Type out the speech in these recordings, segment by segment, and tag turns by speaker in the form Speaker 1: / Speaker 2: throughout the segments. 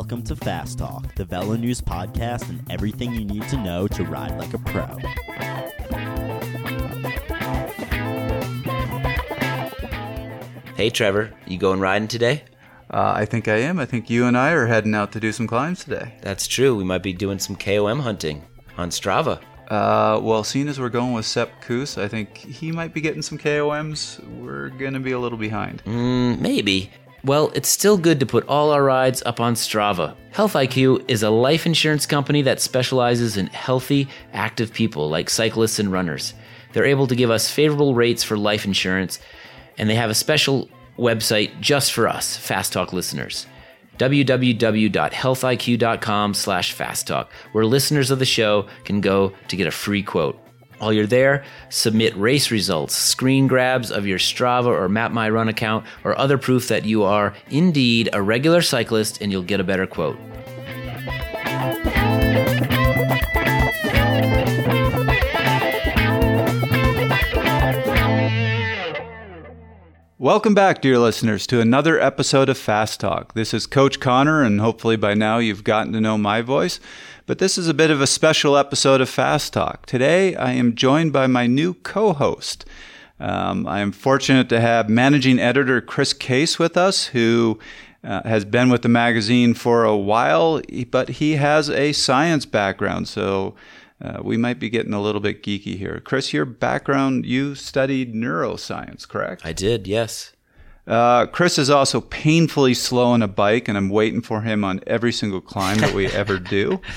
Speaker 1: Welcome to Fast Talk, the VeloNews podcast, and everything you need to know to ride like a pro.
Speaker 2: Hey Trevor, you going riding today?
Speaker 3: Uh, I think I am. I think you and I are heading out to do some climbs today.
Speaker 2: That's true. We might be doing some KOM hunting on Strava.
Speaker 3: Uh, well, seeing as we're going with Sepp Kuss, I think he might be getting some KOMs. We're going to be a little behind.
Speaker 2: Mm, maybe. Well, it's still good to put all our rides up on Strava. Health IQ is a life insurance company that specializes in healthy, active people like cyclists and runners. They're able to give us favorable rates for life insurance, and they have a special website just for us, Fast Talk listeners www.healthiq.com slash fasttalk, where listeners of the show can go to get a free quote. While you're there, submit race results, screen grabs of your Strava or Map My Run account, or other proof that you are indeed a regular cyclist and you'll get a better quote.
Speaker 3: Welcome back, dear listeners, to another episode of Fast Talk. This is Coach Connor, and hopefully by now you've gotten to know my voice. But this is a bit of a special episode of Fast Talk. Today I am joined by my new co host. Um, I am fortunate to have managing editor Chris Case with us, who uh, has been with the magazine for a while, but he has a science background. So uh, we might be getting a little bit geeky here. Chris, your background, you studied neuroscience, correct?
Speaker 2: I did, yes.
Speaker 3: Uh, Chris is also painfully slow on a bike, and I'm waiting for him on every single climb that we ever do.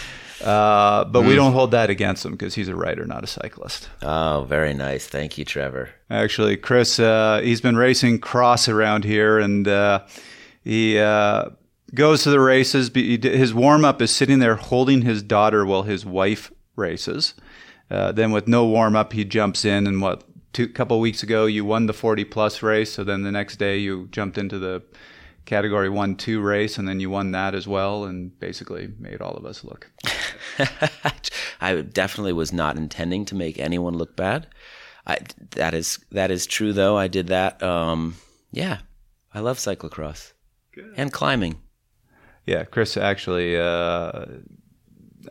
Speaker 3: Uh, but mm. we don't hold that against him because he's a rider, not a cyclist.
Speaker 2: Oh, very nice. Thank you, Trevor.
Speaker 3: Actually, Chris, uh, he's been racing cross around here, and uh, he uh, goes to the races. His warm up is sitting there holding his daughter while his wife races. Uh, then with no warm up, he jumps in, and what two couple weeks ago you won the 40 plus race. So then the next day you jumped into the category one two race, and then you won that as well, and basically made all of us look.
Speaker 2: I definitely was not intending to make anyone look bad. I, that is that is true though. I did that. Um, yeah, I love cyclocross Good. and climbing.
Speaker 3: Yeah, Chris actually. Uh,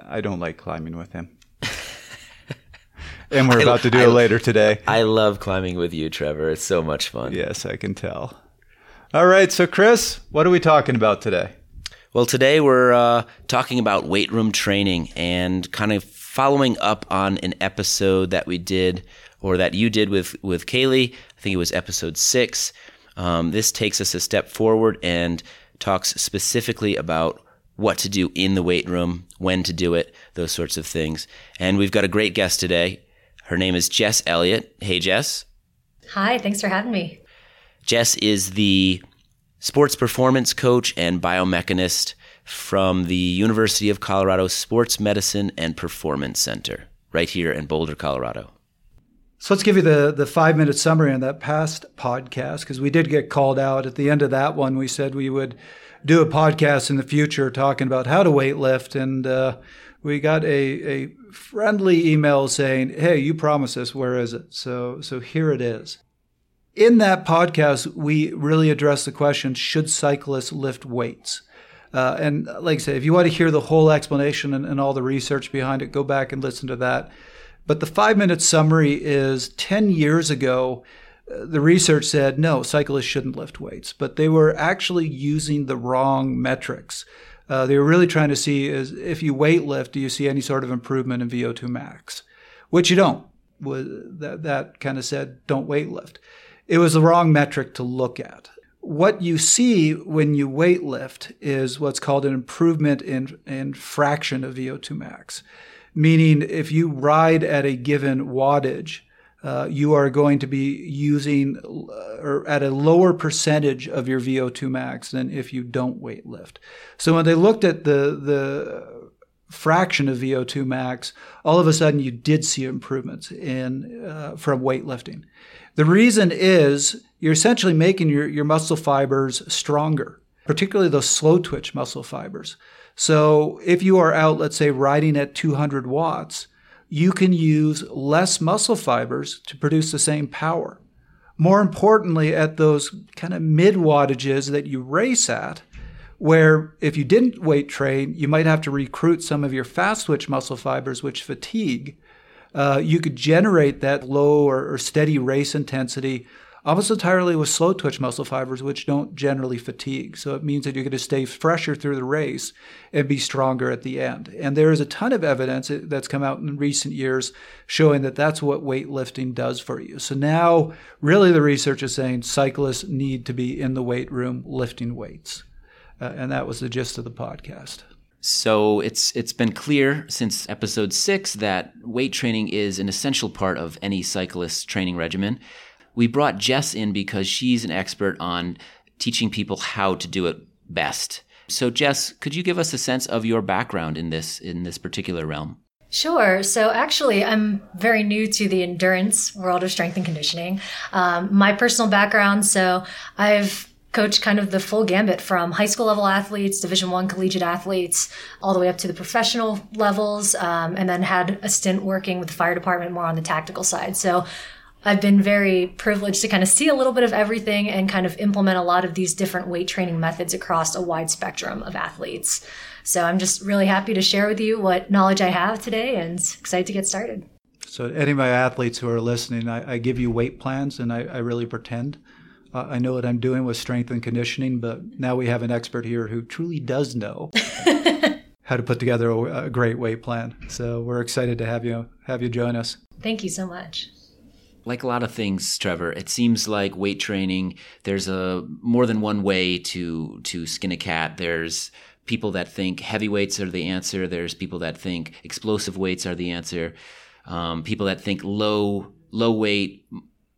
Speaker 3: I don't like climbing with him. and we're I, about to do I, it later today.
Speaker 2: I love climbing with you, Trevor. It's so much fun.
Speaker 3: Yes, I can tell. All right, so Chris, what are we talking about today?
Speaker 2: Well, today we're uh, talking about weight room training and kind of following up on an episode that we did or that you did with with Kaylee. I think it was episode six. Um, this takes us a step forward and talks specifically about what to do in the weight room, when to do it, those sorts of things. And we've got a great guest today. Her name is Jess Elliott. Hey, Jess.
Speaker 4: Hi, thanks for having me.
Speaker 2: Jess is the sports performance coach and biomechanist from the University of Colorado Sports Medicine and Performance Center, right here in Boulder, Colorado.
Speaker 5: So let's give you the, the five minute summary on that past podcast because we did get called out at the end of that one. We said we would do a podcast in the future talking about how to weight lift. And uh, we got a, a friendly email saying, hey, you promised us, where is it? So, so here it is. In that podcast, we really address the question should cyclists lift weights? Uh, and like I say, if you want to hear the whole explanation and, and all the research behind it, go back and listen to that. But the five minute summary is 10 years ago, the research said no, cyclists shouldn't lift weights, but they were actually using the wrong metrics. Uh, they were really trying to see is if you weight lift, do you see any sort of improvement in VO2 max? Which you don't. That, that kind of said don't weight lift. It was the wrong metric to look at. What you see when you weight lift is what's called an improvement in, in fraction of VO2 max. Meaning, if you ride at a given wattage, uh, you are going to be using uh, or at a lower percentage of your VO2 max than if you don't weight lift. So when they looked at the the fraction of VO2 max, all of a sudden you did see improvements in uh, from weightlifting. The reason is you're essentially making your, your muscle fibers stronger, particularly those slow twitch muscle fibers. So if you are out, let's say, riding at 200 watts, you can use less muscle fibers to produce the same power. More importantly, at those kind of mid wattages that you race at, Where if you didn't weight train, you might have to recruit some of your fast twitch muscle fibers, which fatigue. Uh, you could generate that low or, or steady race intensity almost entirely with slow twitch muscle fibers, which don't generally fatigue. So it means that you're going to stay fresher through the race and be stronger at the end. And there is a ton of evidence that's come out in recent years showing that that's what weightlifting does for you. So now, really, the research is saying cyclists need to be in the weight room lifting weights. Uh, and that was the gist of the podcast.
Speaker 2: So it's it's been clear since episode six that weight training is an essential part of any cyclist's training regimen we brought Jess in because she's an expert on teaching people how to do it best. So Jess, could you give us a sense of your background in this in this particular realm?
Speaker 4: Sure. So actually, I'm very new to the endurance world of strength and conditioning. Um, my personal background, so I've coached kind of the full gambit from high school level athletes, Division One collegiate athletes, all the way up to the professional levels, um, and then had a stint working with the fire department more on the tactical side. So I've been very privileged to kind of see a little bit of everything and kind of implement a lot of these different weight training methods across a wide spectrum of athletes. So I'm just really happy to share with you what knowledge I have today and excited to get started.
Speaker 5: So, any of my athletes who are listening, I, I give you weight plans and I, I really pretend. Uh, I know what I'm doing with strength and conditioning, but now we have an expert here who truly does know how to put together a, a great weight plan. So, we're excited to have you have you join us.
Speaker 4: Thank you so much
Speaker 2: like a lot of things, Trevor, it seems like weight training. There's a more than one way to to skin a cat. There's people that think heavy weights are the answer. There's people that think explosive weights are the answer. Um, people that think low low weight,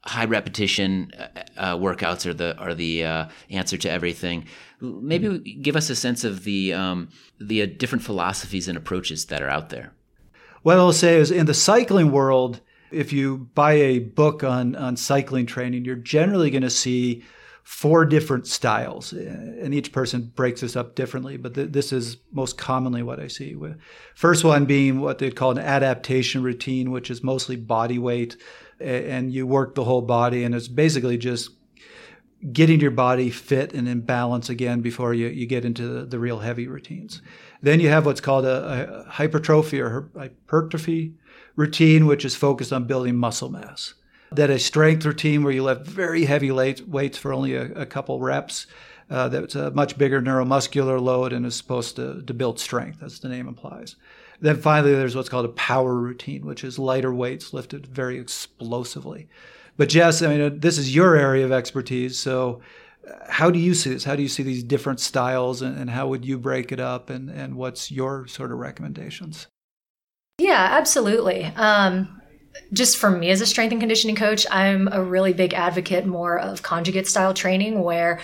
Speaker 2: high repetition uh, uh, workouts are the are the uh, answer to everything. Maybe give us a sense of the um, the uh, different philosophies and approaches that are out there.
Speaker 5: What I'll say is in the cycling world if you buy a book on, on cycling training, you're generally going to see four different styles, and each person breaks this up differently. But th- this is most commonly what I see. First one being what they'd call an adaptation routine, which is mostly body weight, and you work the whole body, and it's basically just getting your body fit and in balance again before you, you get into the, the real heavy routines. Then you have what's called a, a hypertrophy or hypertrophy routine, which is focused on building muscle mass. That a strength routine where you lift very heavy weights for only a, a couple reps. Uh, that's a much bigger neuromuscular load and is supposed to, to build strength, as the name implies. Then finally, there's what's called a power routine, which is lighter weights lifted very explosively. But Jess, I mean, this is your area of expertise. So, uh, how do you see this? How do you see these different styles, and, and how would you break it up? And, and what's your sort of recommendations?
Speaker 4: Yeah, absolutely. Um, just for me as a strength and conditioning coach, I'm a really big advocate more of conjugate style training where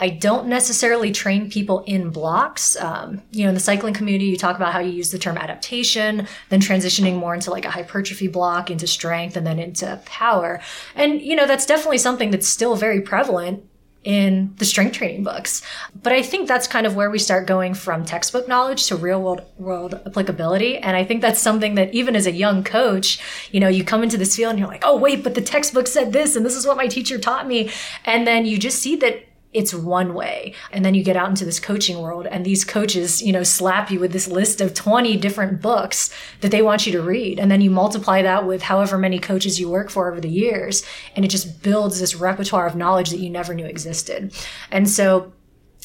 Speaker 4: I don't necessarily train people in blocks. Um, you know, in the cycling community, you talk about how you use the term adaptation, then transitioning more into like a hypertrophy block, into strength, and then into power. And, you know, that's definitely something that's still very prevalent in the strength training books. But I think that's kind of where we start going from textbook knowledge to real world world applicability. And I think that's something that even as a young coach, you know, you come into this field and you're like, oh wait, but the textbook said this and this is what my teacher taught me. And then you just see that it's one way. And then you get out into this coaching world and these coaches, you know, slap you with this list of 20 different books that they want you to read. And then you multiply that with however many coaches you work for over the years. And it just builds this repertoire of knowledge that you never knew existed. And so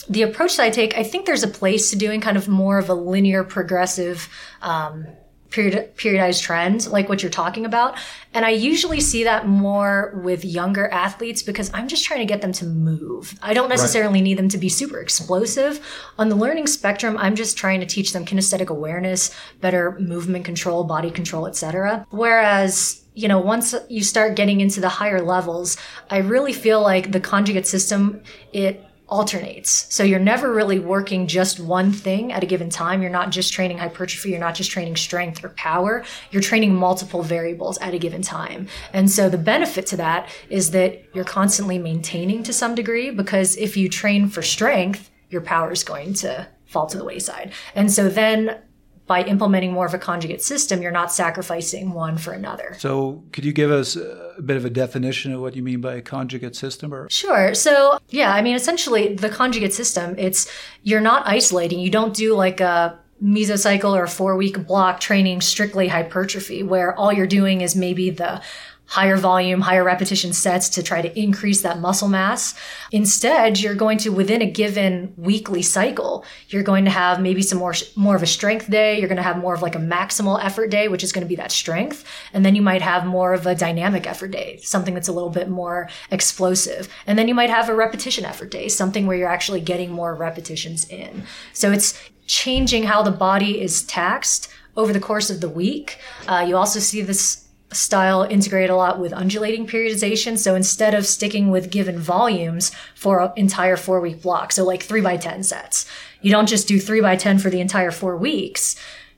Speaker 4: the approach that I take, I think there's a place to doing kind of more of a linear progressive, um, period, periodized trends like what you're talking about. And I usually see that more with younger athletes because I'm just trying to get them to move. I don't necessarily right. need them to be super explosive. On the learning spectrum, I'm just trying to teach them kinesthetic awareness, better movement control, body control, etc. Whereas you know, once you start getting into the higher levels, I really feel like the conjugate system, it alternates. So you're never really working just one thing at a given time. You're not just training hypertrophy, you're not just training strength or power. You're training multiple variables at a given time. And so the benefit to that is that you're constantly maintaining to some degree because if you train for strength, your power is going to fall to the wayside. And so then by implementing more of a conjugate system, you're not sacrificing one for another.
Speaker 5: So, could you give us a bit of a definition of what you mean by a conjugate system? Or
Speaker 4: Sure. So, yeah, I mean, essentially, the conjugate system, it's you're not isolating. You don't do like a mesocycle or a four week block training strictly hypertrophy, where all you're doing is maybe the higher volume, higher repetition sets to try to increase that muscle mass. Instead, you're going to within a given weekly cycle, you're going to have maybe some more more of a strength day, you're going to have more of like a maximal effort day, which is going to be that strength, and then you might have more of a dynamic effort day, something that's a little bit more explosive. And then you might have a repetition effort day, something where you're actually getting more repetitions in. So it's changing how the body is taxed over the course of the week. Uh, you also see this style integrate a lot with undulating periodization. So instead of sticking with given volumes for an entire four week block, so like three by 10 sets, you don't just do three by 10 for the entire four weeks.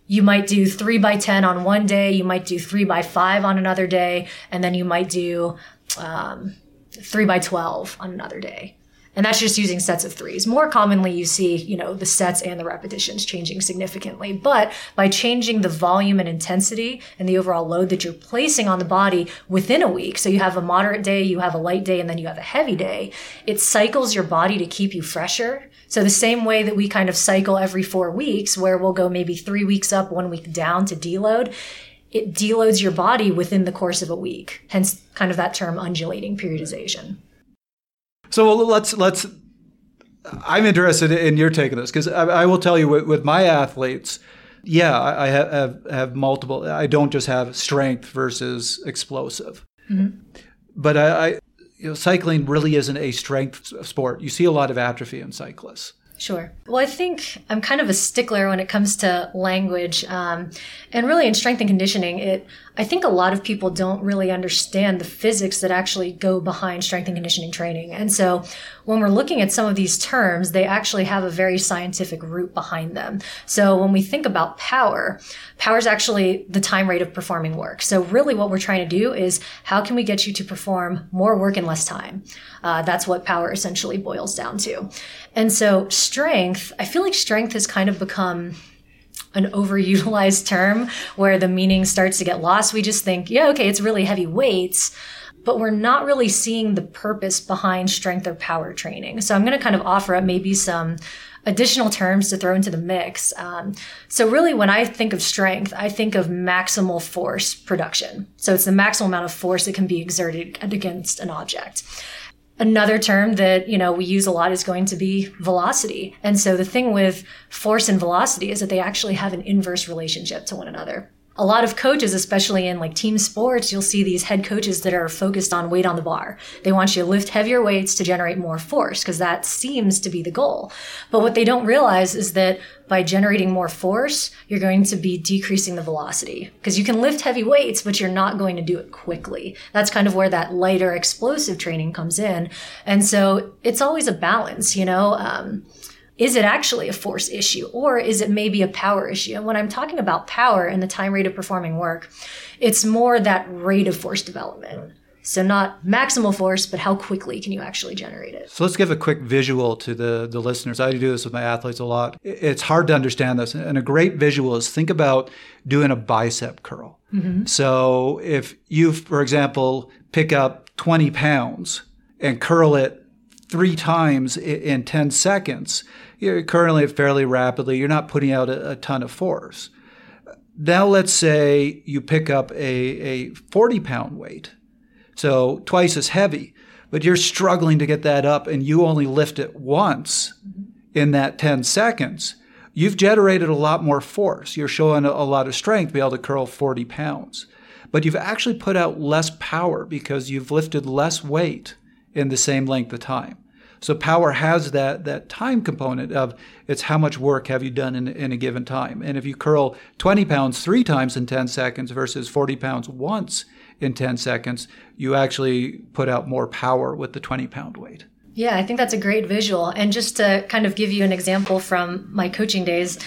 Speaker 4: You might do three by 10 on one day, you might do three by five on another day, and then you might do um, three by 12 on another day. And that's just using sets of threes. More commonly, you see, you know, the sets and the repetitions changing significantly. But by changing the volume and intensity and the overall load that you're placing on the body within a week, so you have a moderate day, you have a light day, and then you have a heavy day, it cycles your body to keep you fresher. So the same way that we kind of cycle every four weeks, where we'll go maybe three weeks up, one week down to deload, it deloads your body within the course of a week. Hence, kind of that term undulating periodization.
Speaker 5: So let's let's. I'm interested in your take on this because I, I, will tell you with, with my athletes, yeah, I, I have, have multiple. I don't just have strength versus explosive, mm-hmm. but I, I, you know, cycling really isn't a strength sport. You see a lot of atrophy in cyclists.
Speaker 4: Sure. Well, I think I'm kind of a stickler when it comes to language, um, and really in strength and conditioning. It I think a lot of people don't really understand the physics that actually go behind strength and conditioning training. And so when we're looking at some of these terms, they actually have a very scientific root behind them. So when we think about power, power is actually the time rate of performing work. So really what we're trying to do is how can we get you to perform more work in less time? Uh, that's what power essentially boils down to. And so strength, I feel like strength has kind of become an overutilized term where the meaning starts to get lost. We just think, yeah, okay, it's really heavy weights, but we're not really seeing the purpose behind strength or power training. So I'm going to kind of offer up maybe some additional terms to throw into the mix. Um, so really, when I think of strength, I think of maximal force production. So it's the maximal amount of force that can be exerted against an object. Another term that, you know, we use a lot is going to be velocity. And so the thing with force and velocity is that they actually have an inverse relationship to one another a lot of coaches, especially in like team sports, you'll see these head coaches that are focused on weight on the bar. They want you to lift heavier weights to generate more force because that seems to be the goal. But what they don't realize is that by generating more force, you're going to be decreasing the velocity because you can lift heavy weights, but you're not going to do it quickly. That's kind of where that lighter explosive training comes in. And so it's always a balance, you know? Um, is it actually a force issue or is it maybe a power issue? And when I'm talking about power and the time rate of performing work, it's more that rate of force development. So not maximal force, but how quickly can you actually generate it?
Speaker 5: So let's give a quick visual to the, the listeners. I do this with my athletes a lot. It's hard to understand this. And a great visual is think about doing a bicep curl. Mm-hmm. So if you, for example, pick up 20 pounds and curl it three times in 10 seconds, you're currently fairly rapidly, you're not putting out a, a ton of force. Now, let's say you pick up a, a 40 pound weight, so twice as heavy, but you're struggling to get that up and you only lift it once in that 10 seconds. You've generated a lot more force. You're showing a, a lot of strength to be able to curl 40 pounds. But you've actually put out less power because you've lifted less weight in the same length of time. So power has that that time component of it's how much work have you done in, in a given time. And if you curl 20 pounds three times in 10 seconds versus 40 pounds once in 10 seconds, you actually put out more power with the 20 pound weight.
Speaker 4: Yeah, I think that's a great visual. And just to kind of give you an example from my coaching days,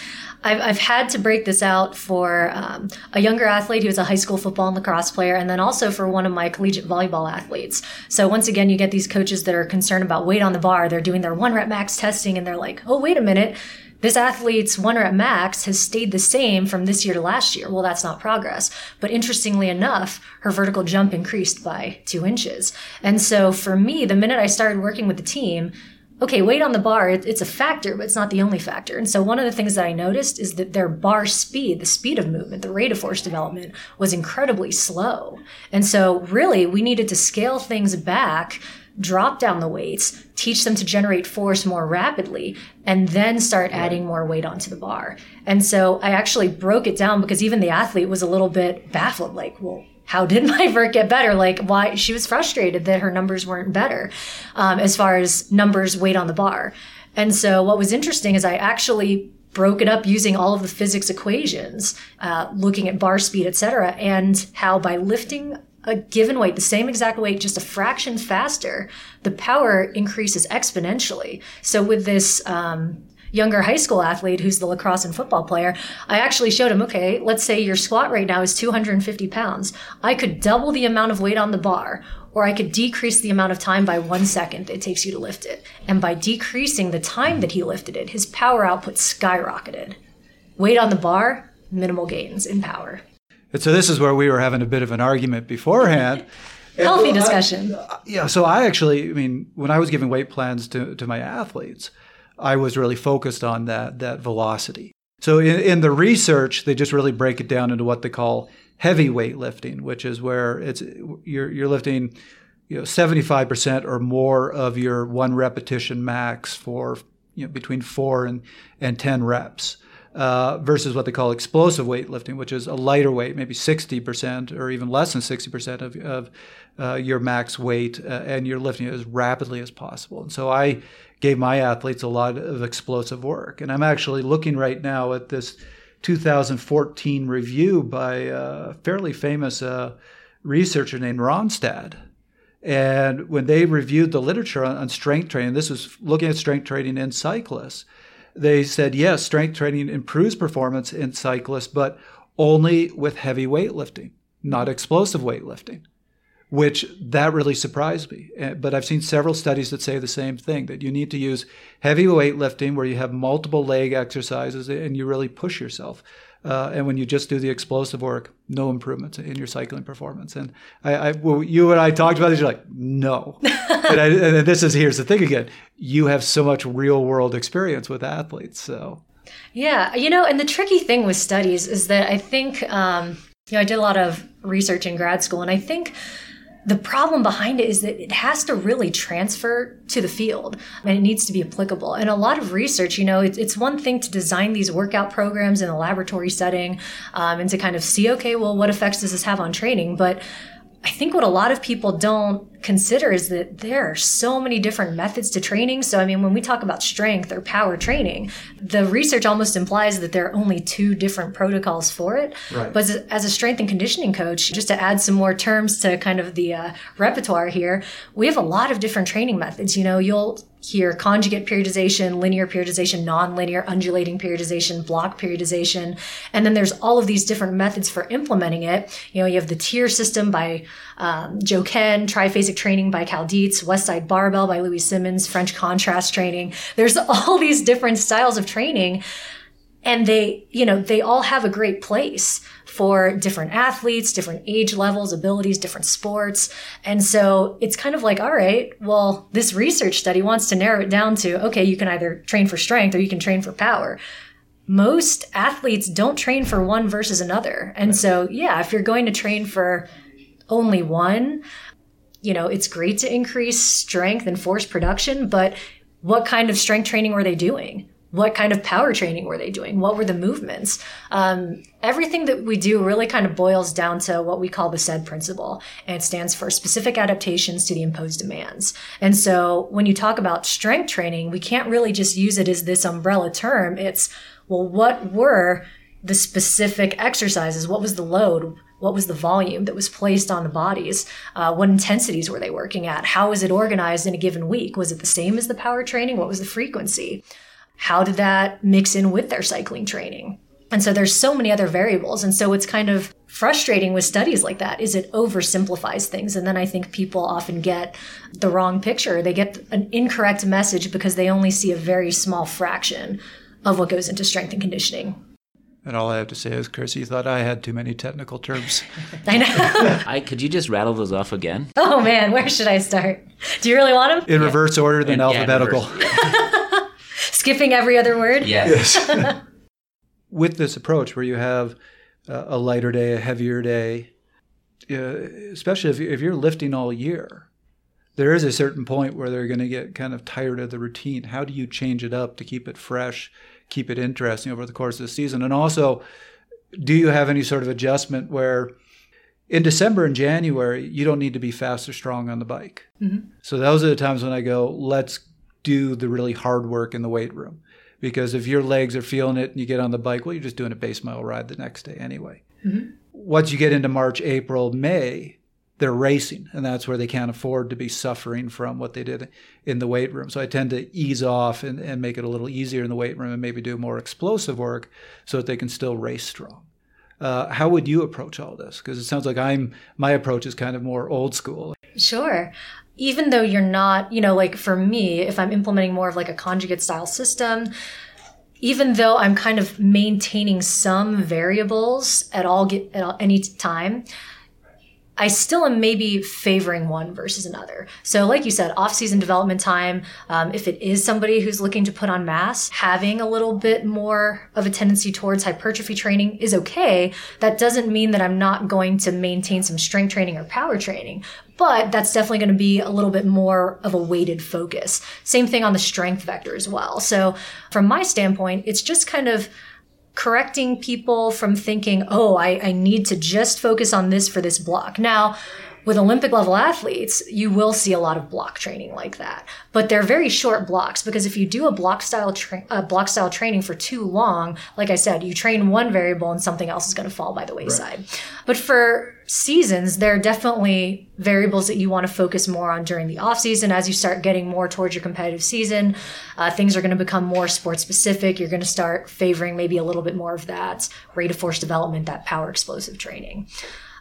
Speaker 4: I've, I've had to break this out for um, a younger athlete who was a high school football and lacrosse player, and then also for one of my collegiate volleyball athletes. So once again, you get these coaches that are concerned about weight on the bar. They're doing their one rep max testing, and they're like, "Oh, wait a minute." This athlete's one rep max has stayed the same from this year to last year. Well, that's not progress. But interestingly enough, her vertical jump increased by two inches. And so for me, the minute I started working with the team, okay, weight on the bar, it, it's a factor, but it's not the only factor. And so one of the things that I noticed is that their bar speed, the speed of movement, the rate of force development was incredibly slow. And so really we needed to scale things back drop down the weights, teach them to generate force more rapidly, and then start adding more weight onto the bar. And so I actually broke it down because even the athlete was a little bit baffled, like, well, how did my vert get better? Like, why? She was frustrated that her numbers weren't better um, as far as numbers weight on the bar. And so what was interesting is I actually broke it up using all of the physics equations, uh, looking at bar speed, et cetera, and how by lifting a given weight, the same exact weight, just a fraction faster, the power increases exponentially. So with this um, younger high school athlete who's the lacrosse and football player, I actually showed him, okay, let's say your squat right now is 250 pounds. I could double the amount of weight on the bar, or I could decrease the amount of time by one second it takes you to lift it. And by decreasing the time that he lifted it, his power output skyrocketed. Weight on the bar, minimal gains in power.
Speaker 5: And so this is where we were having a bit of an argument beforehand.
Speaker 4: Healthy discussion.
Speaker 5: I, yeah. So I actually, I mean, when I was giving weight plans to, to my athletes, I was really focused on that that velocity. So in, in the research, they just really break it down into what they call heavy weightlifting, which is where it's you're you're lifting you know 75% or more of your one repetition max for you know between 4 and and 10 reps uh, versus what they call explosive weightlifting, which is a lighter weight, maybe 60% or even less than 60% of, of uh, your max weight, uh, and you're lifting it as rapidly as possible. And so I gave my athletes a lot of explosive work. And I'm actually looking right now at this 2014 review by a fairly famous uh, researcher named Rønnestad. And when they reviewed the literature on, on strength training, this was looking at strength training in cyclists they said, yes, strength training improves performance in cyclists, but only with heavy weightlifting, not explosive weightlifting, which that really surprised me. Eh, but I've seen several studies that say the same thing that you need to use heavy weightlifting where you have multiple leg exercises and you really push yourself. Uh, and when you just do the explosive work, no improvements in your cycling performance. And I, I well, you and I talked about this. You're like, no. and, I, and this is here's the thing again. You have so much real world experience with athletes, so.
Speaker 4: Yeah, you know, and the tricky thing with studies is that I think, um, you know, I did a lot of research in grad school, and I think the problem behind it is that it has to really transfer to the field and it needs to be applicable. And a lot of research, you know, it's, it's one thing to design these workout programs in a laboratory setting um, and to kind of see, okay, well, what effects does this have on training? But I think what a lot of people don't consider is that there are so many different methods to training. So, I mean, when we talk about strength or power training, the research almost implies that there are only two different protocols for it. Right. But as a strength and conditioning coach, just to add some more terms to kind of the uh, repertoire here, we have a lot of different training methods. You know, you'll here conjugate periodization, linear periodization, nonlinear, undulating periodization, block periodization. And then there's all of these different methods for implementing it. You know, you have the tier system by um, Joe Kenn, triphasic training by Cal Dietz, Westside Barbell by Louie Simmons, French contrast training. There's all these different styles of training. And they, you know, they all have a great place for different athletes, different age levels, abilities, different sports. And so it's kind of like, all right, well, this research study wants to narrow it down to, okay, you can either train for strength or you can train for power. Most athletes don't train for one versus another. And so, yeah, if you're going to train for only one, you know, it's great to increase strength and force production, but what kind of strength training were they doing? What kind of power training were they doing? What were the movements? Um, everything that we do really kind of boils down to what we call the SAID principle, and it stands for specific adaptations to the imposed demands. And so when you talk about strength training, we can't really just use it as this umbrella term. It's, well, what were the specific exercises? What was the load? What was the volume that was placed on the bodies? Uh, what intensities were they working at? How was it organized in a given week? Was it the same as the power training? What was the frequency? How did that mix in with their cycling training? And so there's so many other variables. And so it's kind of frustrating with studies like that is it oversimplifies things. And then I think people often get the wrong picture. They get an incorrect message because they only see a very small fraction of what goes into strength and conditioning.
Speaker 5: And all I have to say is, Chris, you thought I had too many technical terms.
Speaker 4: I know.
Speaker 2: I could you just rattle those off again?
Speaker 4: oh man, where should I start? Do you really want them?
Speaker 5: In reverse order than
Speaker 2: In-
Speaker 5: alphabetical.
Speaker 2: reverse.
Speaker 4: Skipping every other word?
Speaker 2: Yes.
Speaker 5: With this approach where you have uh, a lighter day, a heavier day, uh, especially if, you- if you're lifting all year, there is a certain point where they're going to get kind of tired of the routine. How do you change it up to keep it fresh, keep it interesting over the course of the season? And also, do you have any sort of adjustment where in December and January, you don't need to be fast or strong on the bike? So those are the times when I go, let's do the really hard work in the weight room. Because if your legs are feeling it and you get on the bike, well, you're just doing a base mile ride the next day anyway. Once you get into March, April, May, they're racing, and that's where they can't afford to be suffering from what they did in the weight room. So I tend to ease off and, and make it a little easier in the weight room and maybe do more explosive work so that they can still race strong. Uh, how would you approach all this? Because it sounds like I'm my approach is kind of more old school.
Speaker 4: Sure. Even though you're not, you know, like for me, if I'm implementing more of like a conjugate style system, even though I'm kind of maintaining some variables at all at any time, I still am maybe favoring one versus another. So, like you said, off-season development time. Um, if it is somebody who's looking to put on mass, having a little bit more of a tendency towards hypertrophy training is okay. That doesn't mean that I'm not going to maintain some strength training or power training, but that's definitely going to be a little bit more of a weighted focus. Same thing on the strength vector as well. So, from my standpoint, it's just kind of correcting people from thinking, oh, I, I need to just focus on this for this block. Now, with Olympic level athletes, you will see a lot of block training like that, but they're very short blocks because if you do a block style tra- uh, block style training for too long, like I said, you train one variable and something else is going to fall by the wayside. But for seasons, there are definitely variables that you want to focus more on during the off season. As you start getting more towards your competitive season, uh, things are going to become more sport specific. You're going to start favoring maybe a little bit more of that rate of force development, that power explosive training.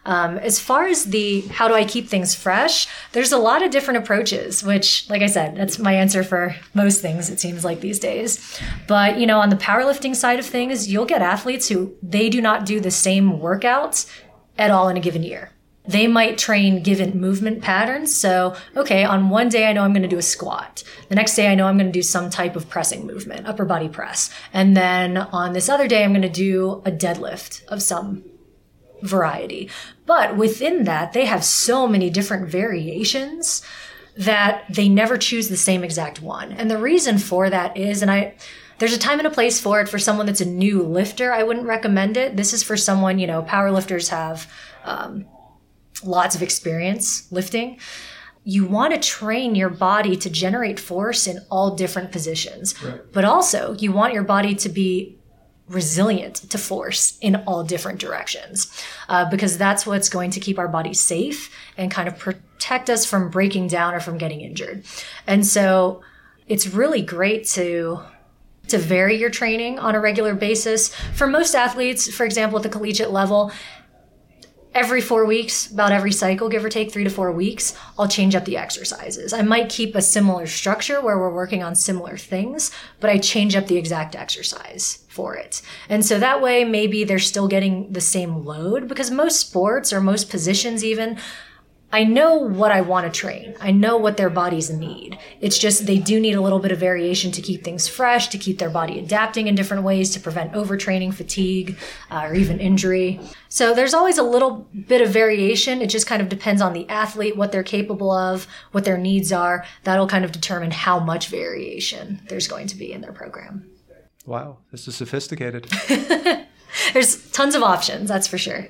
Speaker 4: Um, as far as the how do I keep things fresh, there's a lot of different approaches, which, like I said, that's my answer for most things, it seems like these days. But, you know, on the powerlifting side of things, you'll get athletes who they do not do the same workouts at all in a given year. They might train given movement patterns. So, okay, on one day I know I'm going to do a squat. The next day I know I'm going to do some type of pressing movement, upper body press. And then on this other day I'm going to do a deadlift of some variety. But within that, they have so many different variations that they never choose the same exact one. And the reason for that is, and I, there's a time and a place for it for someone that's a new lifter. I wouldn't recommend it. This is for someone, you know, power lifters have um, lots of experience lifting. You want to train your body to generate force in all different positions, but also you want your body to be resilient to force in all different directions uh, because that's what's going to keep our bodies safe and kind of protect us from breaking down or from getting injured. And so it's really great to to vary your training on a regular basis. For most athletes, for example, at the collegiate level, every four weeks, about every cycle, give or take three to four weeks, I'll change up the exercises. I might keep a similar structure where we're working on similar things, but I change up the exact exercise for it. And so that way, maybe they're still getting the same load because most sports or most positions, even, I know what I want to train. I know what their bodies need. It's just they do need a little bit of variation to keep things fresh, to keep their body adapting in different ways, to prevent overtraining, fatigue, uh, or even injury. So there's always a little bit of variation. It just kind of depends on the athlete, what they're capable of, what their needs are. That'll kind of determine how much variation there's going to be in their program.
Speaker 5: Wow, this is sophisticated.
Speaker 4: There's tons of options, that's for sure.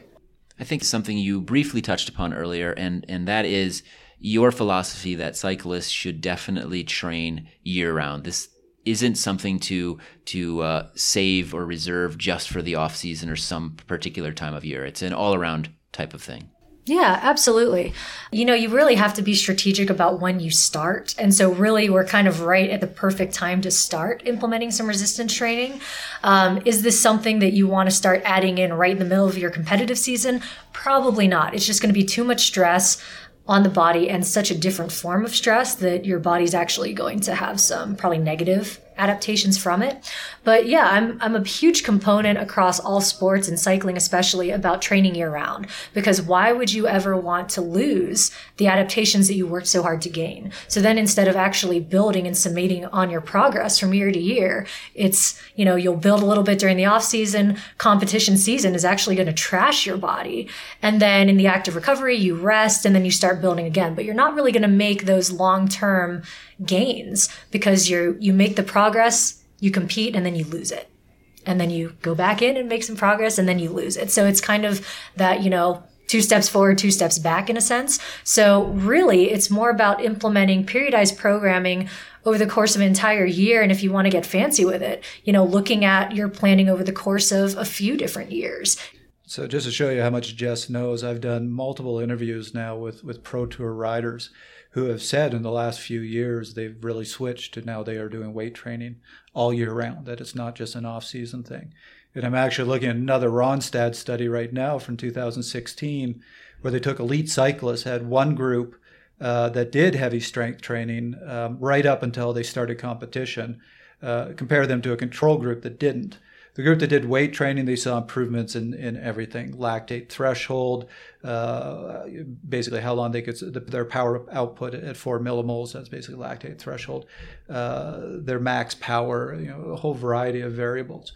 Speaker 2: I think something you briefly touched upon earlier, and and that is your philosophy that cyclists should definitely train year round. This isn't something to to uh, save or reserve just for the off season or some particular time of year. It's an all around type of thing.
Speaker 4: Yeah, absolutely. You know, you really have to be strategic about when you start. And so, really, we're kind of right at the perfect time to start implementing some resistance training. Um, is this something that you want to start adding in right in the middle of your competitive season? Probably not. It's just going to be too much stress on the body and such a different form of stress that your body's actually going to have some probably negative adaptations from it. But yeah, I'm, I'm a huge component across all sports and cycling, especially about training year round. Because why would you ever want to lose the adaptations that you worked so hard to gain? So then instead of actually building and summating on your progress from year to year, it's, you know, you'll build a little bit during the off season. Competition season is actually going to trash your body. And then in the active recovery, you rest and then you start building again. But you're not really going to make those long term gains because you you make the progress, you compete, and then you lose it. And then you go back in and make some progress and then you lose it. So it's kind of that, you know, two steps forward, two steps back in a sense. So really it's more about implementing periodized programming over the course of an entire year. And if you want to get fancy with it, you know, looking at your planning over the course of a few different years.
Speaker 5: So just to show you how much Jess knows, I've done multiple interviews now with, with pro tour riders who have said in the last few years they've really switched to now they are doing weight training all year round, that it's not just an off season thing. And I'm actually looking at another Rønnestad study right now from 2016 where they took elite cyclists, had one group uh, that did heavy strength training um, right up until they started competition, uh, compare them to a control group that didn't. The group that did weight training, they saw improvements in, in everything lactate threshold, uh, basically how long they could, their power output at four millimoles, that's basically lactate threshold, uh, their max power, you know, a whole variety of variables.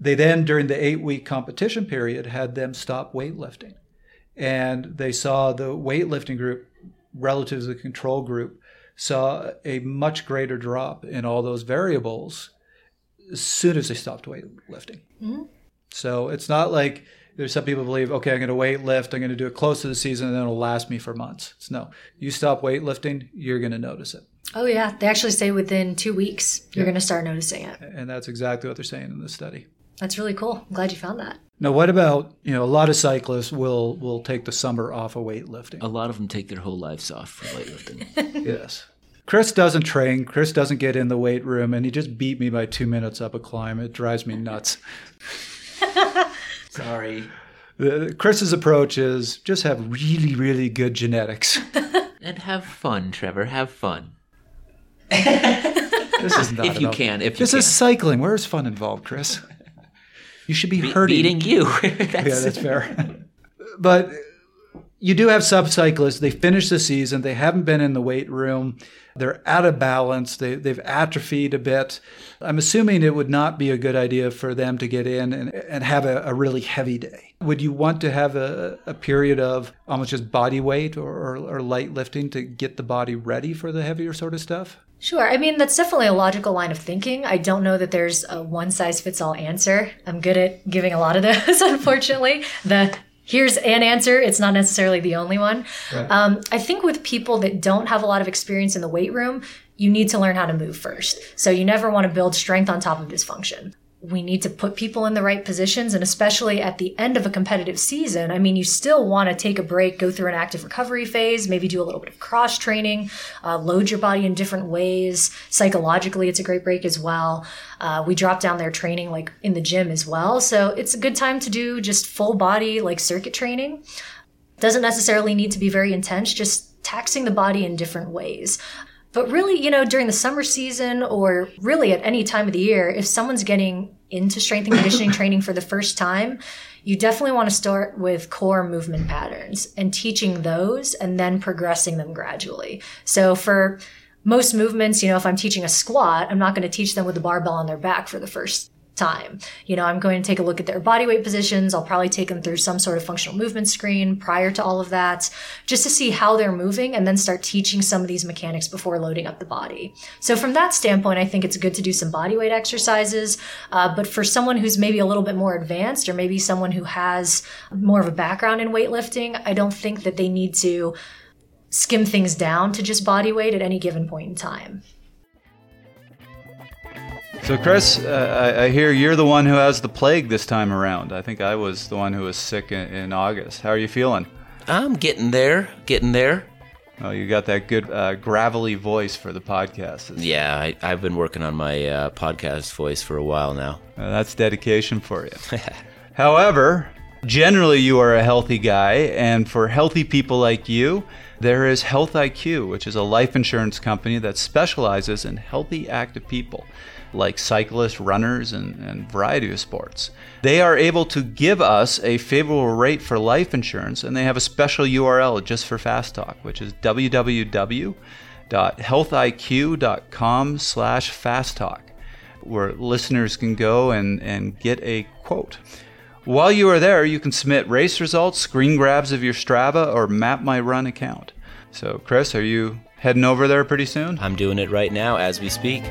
Speaker 5: They then, during the eight week competition period, had them stop weightlifting. And they saw the weightlifting group relative to the control group saw a much greater drop in all those variables as soon as they stopped weightlifting. Mm-hmm. So it's not like there's some people believe, okay, I'm going to weight lift, I'm going to do it close to the season, and then it'll last me for months. It's no, you stop weightlifting, you're going to notice it.
Speaker 4: Oh yeah, they actually say within two weeks you're yeah. going to start noticing it.
Speaker 5: And that's exactly what they're saying in the study.
Speaker 4: That's really cool. I'm glad you found that.
Speaker 5: Now, what about you know a lot of cyclists will will take the summer off of weightlifting.
Speaker 2: A lot of them take their whole lives off for weightlifting.
Speaker 5: yes. Chris doesn't train. Chris doesn't get in the weight room, and he just beat me by two minutes up a climb. It drives me nuts.
Speaker 2: Sorry.
Speaker 5: The, Chris's approach is just have really, really good genetics.
Speaker 2: and have fun, Trevor. Have fun.
Speaker 5: this is not
Speaker 2: if you can. If you
Speaker 5: this
Speaker 2: can.
Speaker 5: is cycling. Where's fun involved, Chris? You should be, be hurting.
Speaker 2: Beating you.
Speaker 5: that's... Yeah, that's fair. but you do have sub cyclists. They finish the season. They haven't been in the weight room. They're out of balance. They, they've atrophied a bit. I'm assuming it would not be a good idea for them to get in and, and have a, a really heavy day. Would you want to have a, a period of almost just body weight or, or, or light lifting to get the body ready for the heavier sort of stuff?
Speaker 4: Sure. I mean, that's definitely a logical line of thinking. I don't know that there's a one size fits all answer. I'm good at giving a lot of those, unfortunately. The here's an answer. It's not necessarily the only one. Right. Um, I think with people that don't have a lot of experience in the weight room, you need to learn how to move first. So you never want to build strength on top of dysfunction we need to put people in the right positions and especially at the end of a competitive season i mean you still want to take a break go through an active recovery phase maybe do a little bit of cross training uh, load your body in different ways. Psychologically it's a great break as well. Uh, we drop down their training like in the gym as well. So it's a good time to do just full body like circuit training. Doesn't necessarily need to be very intense just taxing the body in different ways but really, you know, during the summer season or really at any time of the year, if someone's getting into strength and conditioning training for the first time, you definitely want to start with core movement patterns and teaching those and then progressing them gradually. So for most movements, you know, if I'm teaching a squat, I'm not going to teach them with the barbell on their back for the first time. You know, I'm going to take a look at their body weight positions. I'll probably take them through some sort of functional movement screen prior to all of that, just to see how they're moving and then start teaching some of these mechanics before loading up the body. So from that standpoint, I think it's good to do some body weight exercises. Uh, but for someone who's maybe a little bit more advanced or maybe someone who has more of a background in weightlifting, I don't think that they need to skim things down to just body weight at any given point in time.
Speaker 3: So, Chris, uh, I, I, hear you're the one who has the plague this time around. I think I was the one who was sick in, in August. How are you feeling?
Speaker 2: I'm getting there, getting there.
Speaker 3: Oh, you got that good uh, gravelly voice for the podcast.
Speaker 2: Yeah, I, have been working on my uh, podcast voice for a while now.
Speaker 3: Uh, that's dedication for you. However, Generally, you are a healthy guy, and for healthy people like you, there is Health IQ, which is a life insurance company that specializes in healthy, active people like cyclists, runners, and, and variety of sports. They are able to give us a favorable rate for life insurance, and they have a special URL just for Fast Talk, which is www.healthiq.com slash fast talk, where listeners can go and, and get a quote. While you are there, you can submit race results, screen grabs of your Strava, or Map My Run account. So, Chris, are you heading over there pretty soon?
Speaker 2: I'm doing it right now as we speak.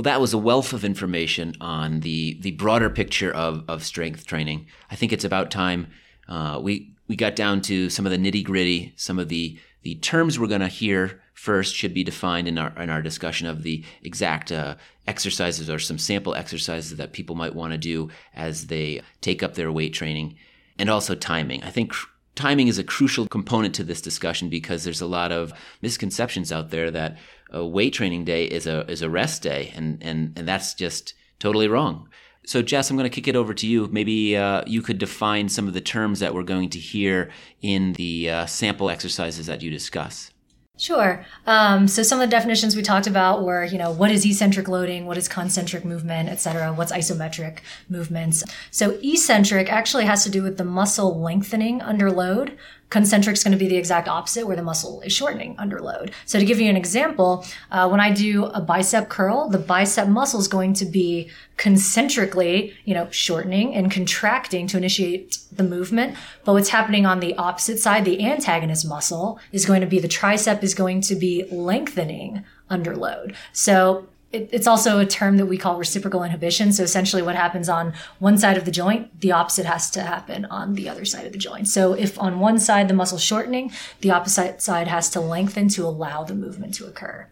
Speaker 2: Well, that was a wealth of information on the the broader picture of, of strength training. I think it's about time uh, we we got down to some of the nitty gritty, some of the the terms we're going to hear first should be defined in our in our discussion of the exact uh, exercises or some sample exercises that people might want to do as they take up their weight training, and also timing. I think timing is a crucial component to this discussion because there's a lot of misconceptions out there that a weight training day is a is a rest day, and and and that's just totally wrong. So, Jess, I'm going to kick it over to you. Maybe uh, you could define some of the terms that we're going to hear in the uh, sample exercises that you discuss.
Speaker 4: Sure. Um, so some of the definitions we talked about were, you know, what is eccentric loading, what is concentric movement, et cetera, what's isometric movements. So eccentric actually has to do with the muscle lengthening under load. Concentric is going to be the exact opposite, where the muscle is shortening under load. So to give you an example, uh, when I do a bicep curl, the bicep muscle is going to be concentrically, you know, shortening and contracting to initiate the movement. But what's happening on the opposite side, the antagonist muscle, is going to be the tricep is going to be lengthening under load. So it, it's also a term that we call reciprocal inhibition. So essentially, what happens on one side of the joint, the opposite has to happen on the other side of the joint. So if on one side the muscle shortening, the opposite side has to lengthen to allow the movement to occur.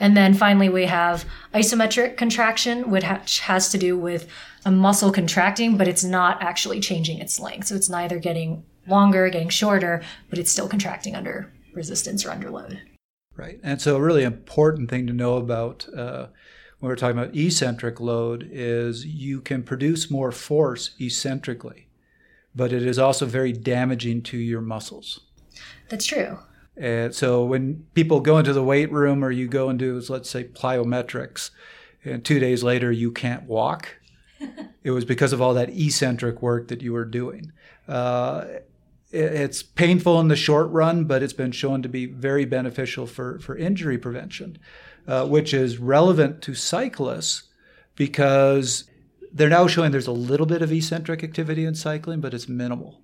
Speaker 4: And then finally, we have isometric contraction, which has to do with a muscle contracting, but it's not actually changing its length. So it's neither getting longer, getting shorter, but it's still contracting under resistance or under load.
Speaker 5: Right. And so, a really important thing to know about uh, when we're talking about eccentric load is you can produce more force eccentrically, but it is also very damaging to your muscles.
Speaker 4: That's true.
Speaker 5: And so, when people go into the weight room or you go and do, let's say, plyometrics, and two days later you can't walk, it was because of all that eccentric work that you were doing. Uh, it's painful in the short run, but it's been shown to be very beneficial for, for injury prevention, uh, which is relevant to cyclists because they're now showing there's a little bit of eccentric activity in cycling, but it's minimal.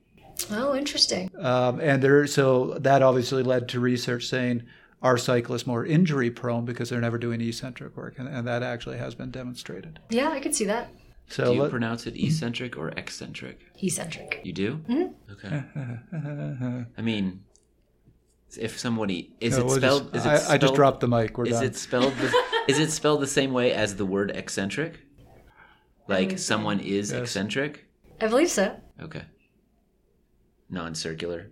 Speaker 4: Oh, interesting.
Speaker 5: Um, and there, so that obviously led to research saying are cyclists more injury prone because they're never doing eccentric work, and, and that actually has been demonstrated.
Speaker 4: Yeah, I could see that.
Speaker 2: So do you let, pronounce it eccentric or eccentric?
Speaker 4: Eccentric.
Speaker 2: You do?
Speaker 4: Mm-hmm.
Speaker 2: Okay. I mean, if somebody is no, it spelled?
Speaker 5: Just,
Speaker 2: is it
Speaker 5: spelled, I, just dropped the mic. We're
Speaker 2: is
Speaker 5: done.
Speaker 2: it spelled? The, is it spelled the same way as the word eccentric? Like someone is yes. eccentric?
Speaker 4: I believe so.
Speaker 2: Okay. Non-circular,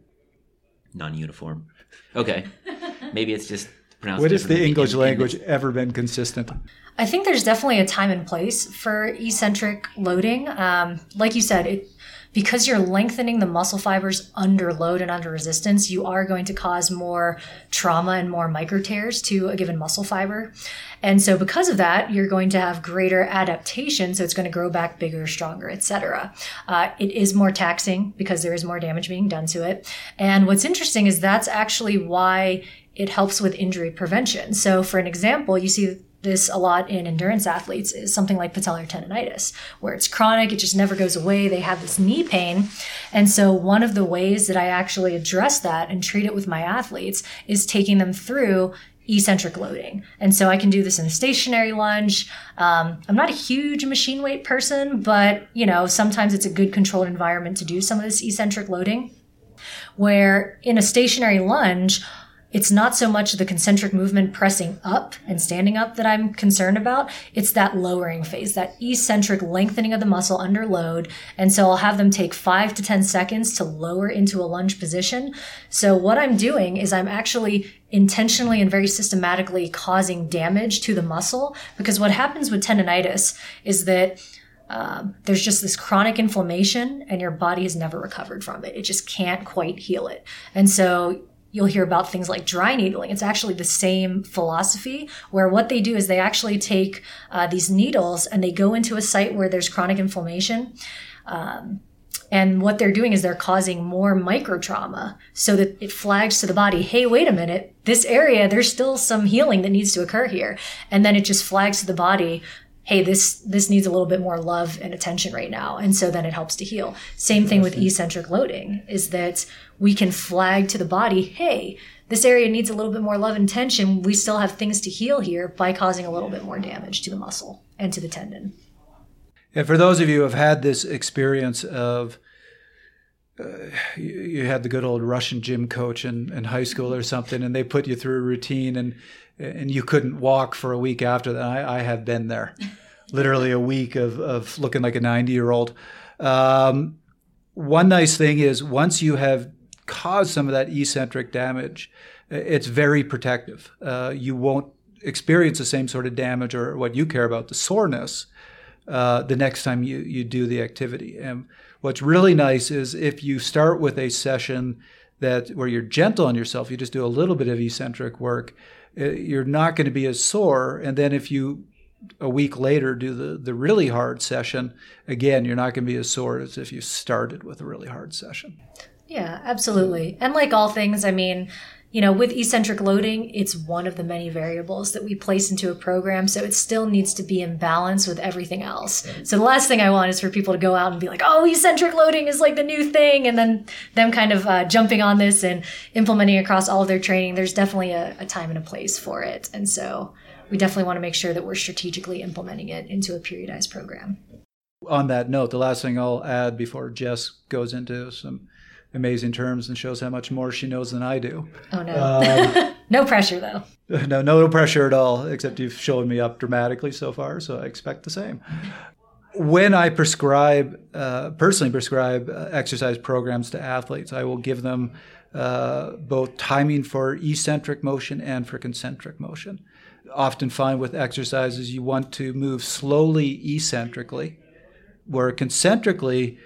Speaker 2: non-uniform. Okay. Maybe it's just pronounced.
Speaker 5: What has the English in, language in ever been consistent?
Speaker 4: I think there's definitely a time and place for eccentric loading. Um, like you said, it because you're lengthening the muscle fibers under load and under resistance, you are going to cause more trauma and more micro tears to a given muscle fiber. And so because of that, you're going to have greater adaptation. So it's going to grow back bigger, stronger, etc. Uh, it is more taxing because there is more damage being done to it. And what's interesting is that's actually why it helps with injury prevention. So for an example, you see this a lot in endurance athletes is something like patellar tendonitis, where it's chronic, it just never goes away. They have this knee pain. And so, one of the ways that I actually address that and treat it with my athletes is taking them through eccentric loading. And so, I can do this in a stationary lunge. Um, I'm not a huge machine weight person, but you know, sometimes it's a good controlled environment to do some of this eccentric loading. Where in a stationary lunge, it's not so much the concentric movement pressing up and standing up that I'm concerned about. It's that lowering phase, that eccentric lengthening of the muscle under load. And so I'll have them take five to 10 seconds to lower into a lunge position. So what I'm doing is I'm actually intentionally and very systematically causing damage to the muscle because what happens with tendonitis is that um, there's just this chronic inflammation and your body has never recovered from it. It just can't quite heal it. And so you'll hear about things like dry needling. It's actually the same philosophy where what they do is they actually take uh, these needles and they go into a site where there's chronic inflammation. Um, and what they're doing is they're causing more micro trauma so that it flags to the body, hey, wait a minute, this area, there's still some healing that needs to occur here. And then it just flags to the body, hey this this needs a little bit more love and attention right now. And so then it helps to heal. Same thing with eccentric loading is that we can flag to the body hey this area needs a little bit more love and attention. We still have things to heal here by causing a little bit more damage to the muscle and to the tendon.
Speaker 5: And for those of you who have had this experience of uh, you, you, had the good old Russian gym coach in, in high school or something, and they put you through a routine, and and you couldn't walk for a week after that. I, I have been there, literally a week of of looking like a ninety year old. Um, one nice thing is once you have caused some of that eccentric damage, it's very protective. Uh, you won't experience the same sort of damage or what you care about, the soreness, uh, the next time you, you do the activity. And What's really nice is if you start with a session that where you're gentle on yourself, you just do a little bit of eccentric work, Uh, you're not going to be as sore. And then if you a week later do the, the really hard session, again, you're not going to be as sore as if you started with a really hard session.
Speaker 4: Yeah, absolutely. And like all things, I mean, you know, with eccentric loading, it's one of the many variables that we place into a program. So it still needs to be in balance with everything else. So the last thing I want is for people to go out and be like, oh, eccentric loading is like the new thing. And then them kind of uh, jumping on this and implementing across all of their training. There's definitely a, a time and a place for it. And so we definitely want to make sure that we're strategically implementing it into a periodized program.
Speaker 5: On that note, the last thing I'll add before Jess goes into some amazing terms and shows how much more she knows than I do.
Speaker 4: Oh no, um, no pressure though.
Speaker 5: No, no pressure at all. Except you've shown me up dramatically so far, so I expect the same. When I prescribe, uh, personally prescribe uh, exercise programs to athletes, I will give them uh, both timing for eccentric motion and for concentric motion. Often find with exercises you want to move slowly eccentrically, where concentrically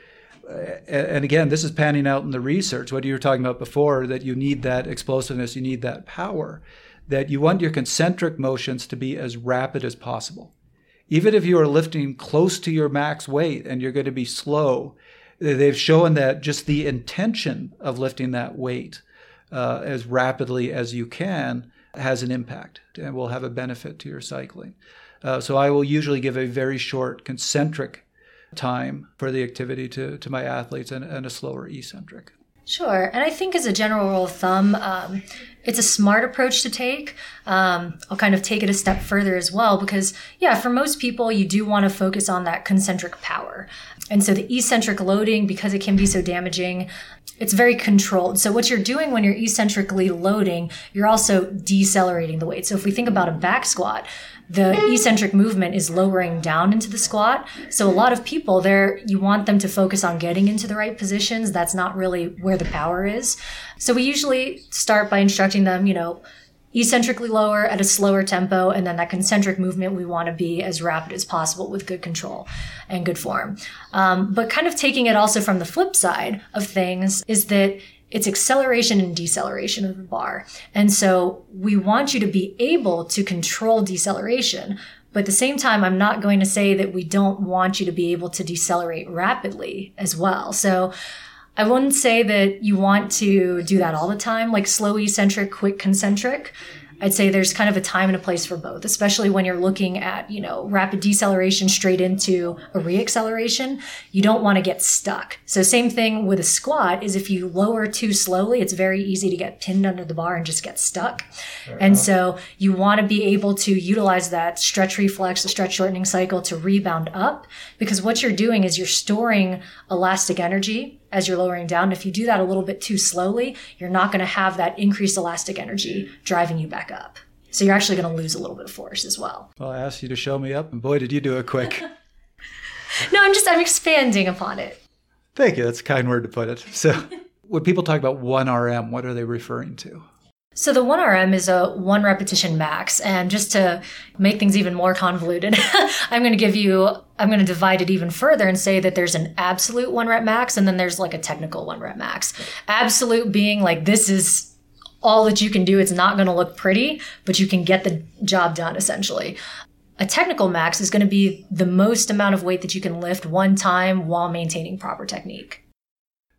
Speaker 5: and again, this is panning out in the research. What you were talking about before, that you need that explosiveness, you need that power, that you want your concentric motions to be as rapid as possible. Even if you are lifting close to your max weight and you're going to be slow, they've shown that just the intention of lifting that weight uh, as rapidly as you can has an impact and will have a benefit to your cycling. Uh, so I will usually give a very short concentric time for the activity to, to my athletes and, and a slower eccentric.
Speaker 4: Sure. And I think as a general rule of thumb, um, it's a smart approach to take. Um, I'll kind of take it a step further as well because, yeah, for most people, you do want to focus on that concentric power. And so the eccentric loading, because it can be so damaging, it's very controlled. So what you're doing when you're eccentrically loading, you're also decelerating the weight. So if we think about a back squat, the eccentric movement is lowering down into the squat. So a lot of people there, you want them to focus on getting into the right positions. That's not really where the power is. So we usually start by instructing them, you know, eccentrically lower at a slower tempo, and then that concentric movement we want to be as rapid as possible with good control and good form. Um, but kind of taking it also from the flip side of things is that it's acceleration and deceleration of the bar. And so we want you to be able to control deceleration. But at the same time, I'm not going to say that we don't want you to be able to decelerate rapidly as well. So I wouldn't say that you want to do that all the time, like slow eccentric, quick concentric. I'd say there's kind of a time and a place for both, especially when you're looking at, you know, rapid deceleration straight into a reacceleration. You don't want to get stuck. So same thing with a squat is if you lower too slowly, it's very easy to get pinned under the bar and just get stuck. And so you want to be able to utilize that stretch reflex, the stretch shortening cycle to rebound up because what you're doing is you're storing elastic energy as you're lowering down. If you do that a little bit too slowly, you're not going to have that increased elastic energy driving you back up. So you're actually going to lose a little bit of force as well.
Speaker 5: Well, I asked you to show me up, and boy, did you do it quick.
Speaker 4: no, I'm just I'm expanding upon it.
Speaker 5: Thank you. That's a kind word to put it. So, when people talk about 1RM, what are they referring to?
Speaker 4: So the 1RM is a one repetition max. And just to make things even more convoluted, I'm going to give you, I'm going to divide it even further and say that there's an absolute one rep max and then there's like a technical one rep max. Absolute being like, this is all that you can do. It's not going to look pretty, but you can get the job done essentially. A technical max is going to be the most amount of weight that you can lift one time while maintaining proper technique.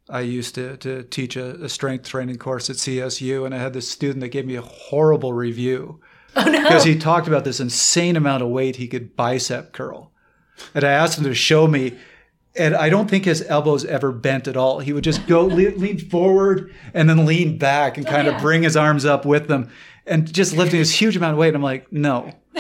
Speaker 5: I used to, to teach a, a, strength training course at CSU, and I had this student that gave me a horrible review
Speaker 4: oh, no.
Speaker 5: because he talked about this insane amount of weight he could bicep curl. And I asked him to show me, and I don't think his elbows ever bent at all. He would just go lean, lean forward and then lean back and oh, kind oh, yeah. of bring his arms up with them and just lifting this huge amount of weight. And I'm like, no.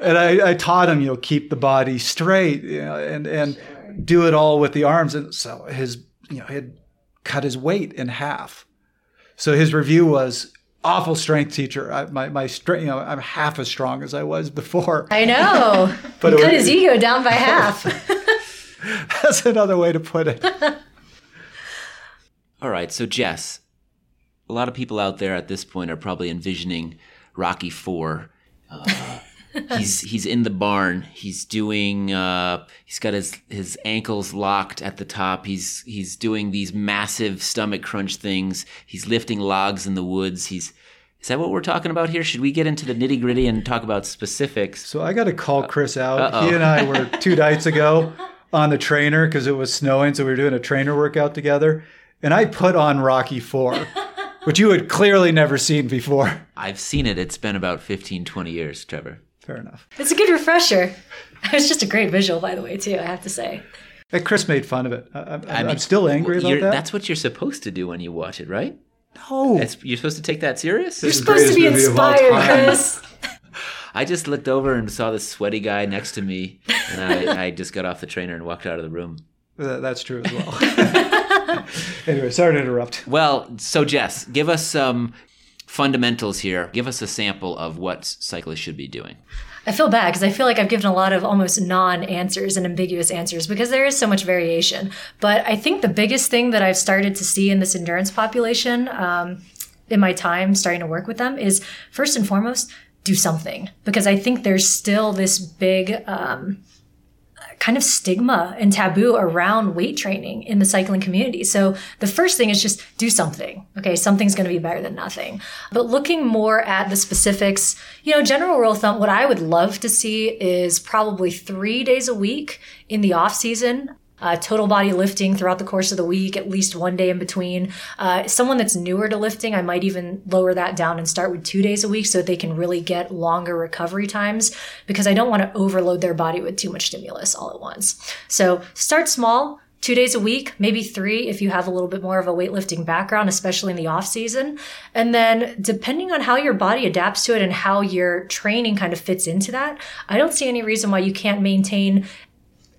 Speaker 5: and I, I, taught him, you know, keep the body straight, you know, and and sure. do it all with the arms. And so his you know, he had cut his weight in half. So his review was awful strength teacher. I, my my strength, you know, I'm half as strong as I was before.
Speaker 4: I know. but he cut was, his ego down by half.
Speaker 5: that's another way to put it.
Speaker 2: All right, so Jess, a lot of people out there at this point are probably envisioning Rocky Four. Uh, he's he's in the barn. He's doing. Uh, he's got his his ankles locked at the top. He's he's doing these massive stomach crunch things. He's lifting logs in the woods. He's is that what we're talking about here? Should we get into the nitty gritty and talk about specifics?
Speaker 5: So I got to call Chris out. Uh-oh. He and I were two nights ago on the trainer because it was snowing, so we were doing a trainer workout together, and I put on Rocky Four. which you had clearly never seen before.
Speaker 2: I've seen it. It's been about 15, 20 years, Trevor
Speaker 5: fair enough.
Speaker 4: It's a good refresher. It's just a great visual, by the way, too. I have to say.
Speaker 5: Hey, Chris made fun of it. I, am I mean, still angry about that.
Speaker 2: That's what you're supposed to do when you watch it, right?
Speaker 5: No,
Speaker 2: it's, you're supposed to take that serious.
Speaker 4: You're supposed to be inspired, Chris.
Speaker 2: I just looked over and saw this sweaty guy next to me, and I, I just got off the trainer and walked out of the room.
Speaker 5: That's true as well. anyway, sorry to interrupt.
Speaker 2: Well, so Jess, give us some fundamentals here. Give us a sample of what cyclists should be doing.
Speaker 4: I feel bad because I feel like I've given a lot of almost non answers and ambiguous answers because there is so much variation. But I think the biggest thing that I've started to see in this endurance population um, in my time starting to work with them is first and foremost, do something because I think there's still this big. Um, kind of stigma and taboo around weight training in the cycling community. So the first thing is just do something. Okay, something's going to be better than nothing. But looking more at the specifics, you know, general rule of thumb, what I would love to see is probably three days a week in the off season uh, total body lifting throughout the course of the week, at least one day in between. Uh, someone that's newer to lifting, I might even lower that down and start with two days a week so that they can really get longer recovery times because I don't want to overload their body with too much stimulus all at once. So start small. Two days a week, maybe three if you have a little bit more of a weightlifting background, especially in the off season. And then depending on how your body adapts to it and how your training kind of fits into that, I don't see any reason why you can't maintain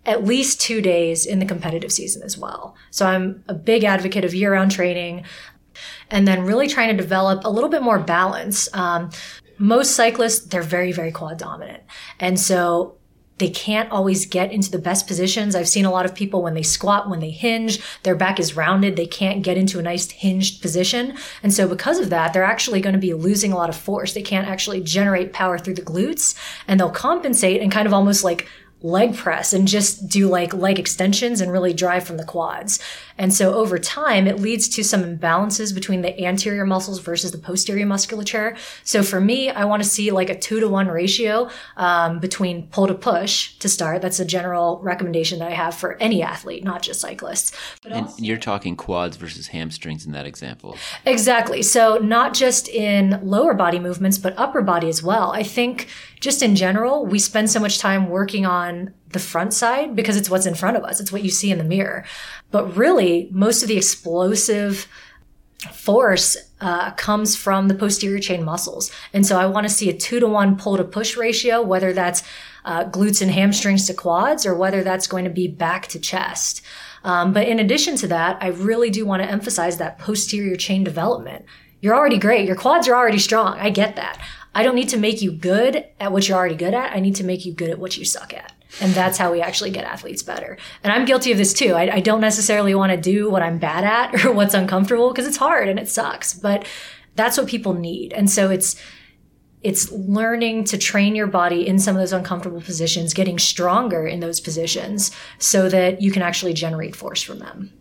Speaker 4: at least two days in the competitive season as well. So I'm a big advocate of year round training and then really trying to develop a little bit more balance. Um, most cyclists, they're very, very quad dominant. And so they can't always get into the best positions. I've seen a lot of people when they squat, when they hinge, their back is rounded. They can't get into a nice hinged position. And so because of that, they're actually going to be losing a lot of force. They can't actually generate power through the glutes and they'll compensate and kind of almost like leg press and just do like leg extensions and really drive from the quads. And so over time, it leads to some imbalances between the anterior muscles versus the posterior musculature. So for me, I want to see like a two to one ratio um, between pull to push to start. That's a general recommendation that I have for any athlete, not just cyclists.
Speaker 2: But and also, you're talking quads versus hamstrings in that example.
Speaker 4: Exactly. So not just in lower body movements, but upper body as well. I think just in general, we spend so much time working on the front side because it's what's in front of us. It's what you see in the mirror. But really, most of the explosive force uh, comes from the posterior chain muscles. And so I want to see a two to one pull to push ratio, whether that's uh, glutes and hamstrings to quads or whether that's going to be back to chest. Um, but in addition to that, I really do want to emphasize that posterior chain development. You're already great. Your quads are already strong. I get that. I don't need to make you good at what you're already good at. I need to make you good at what you suck at. And that's how we actually get athletes better. And I'm guilty of this too. I, I don't necessarily want to do what I'm bad at or what's uncomfortable because it's hard and it sucks, but that's what people need. And so it's, it's learning to train your body in some of those uncomfortable positions, getting stronger in those positions so that you can actually generate force from them.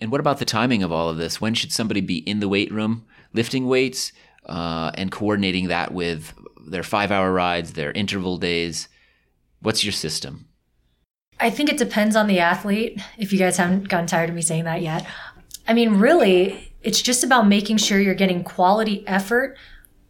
Speaker 2: And what about the timing of all of this? When should somebody be in the weight room lifting weights uh, and coordinating that with their five hour rides, their interval days? What's your system?
Speaker 4: I think it depends on the athlete. If you guys haven't gotten tired of me saying that yet. I mean, really, it's just about making sure you're getting quality effort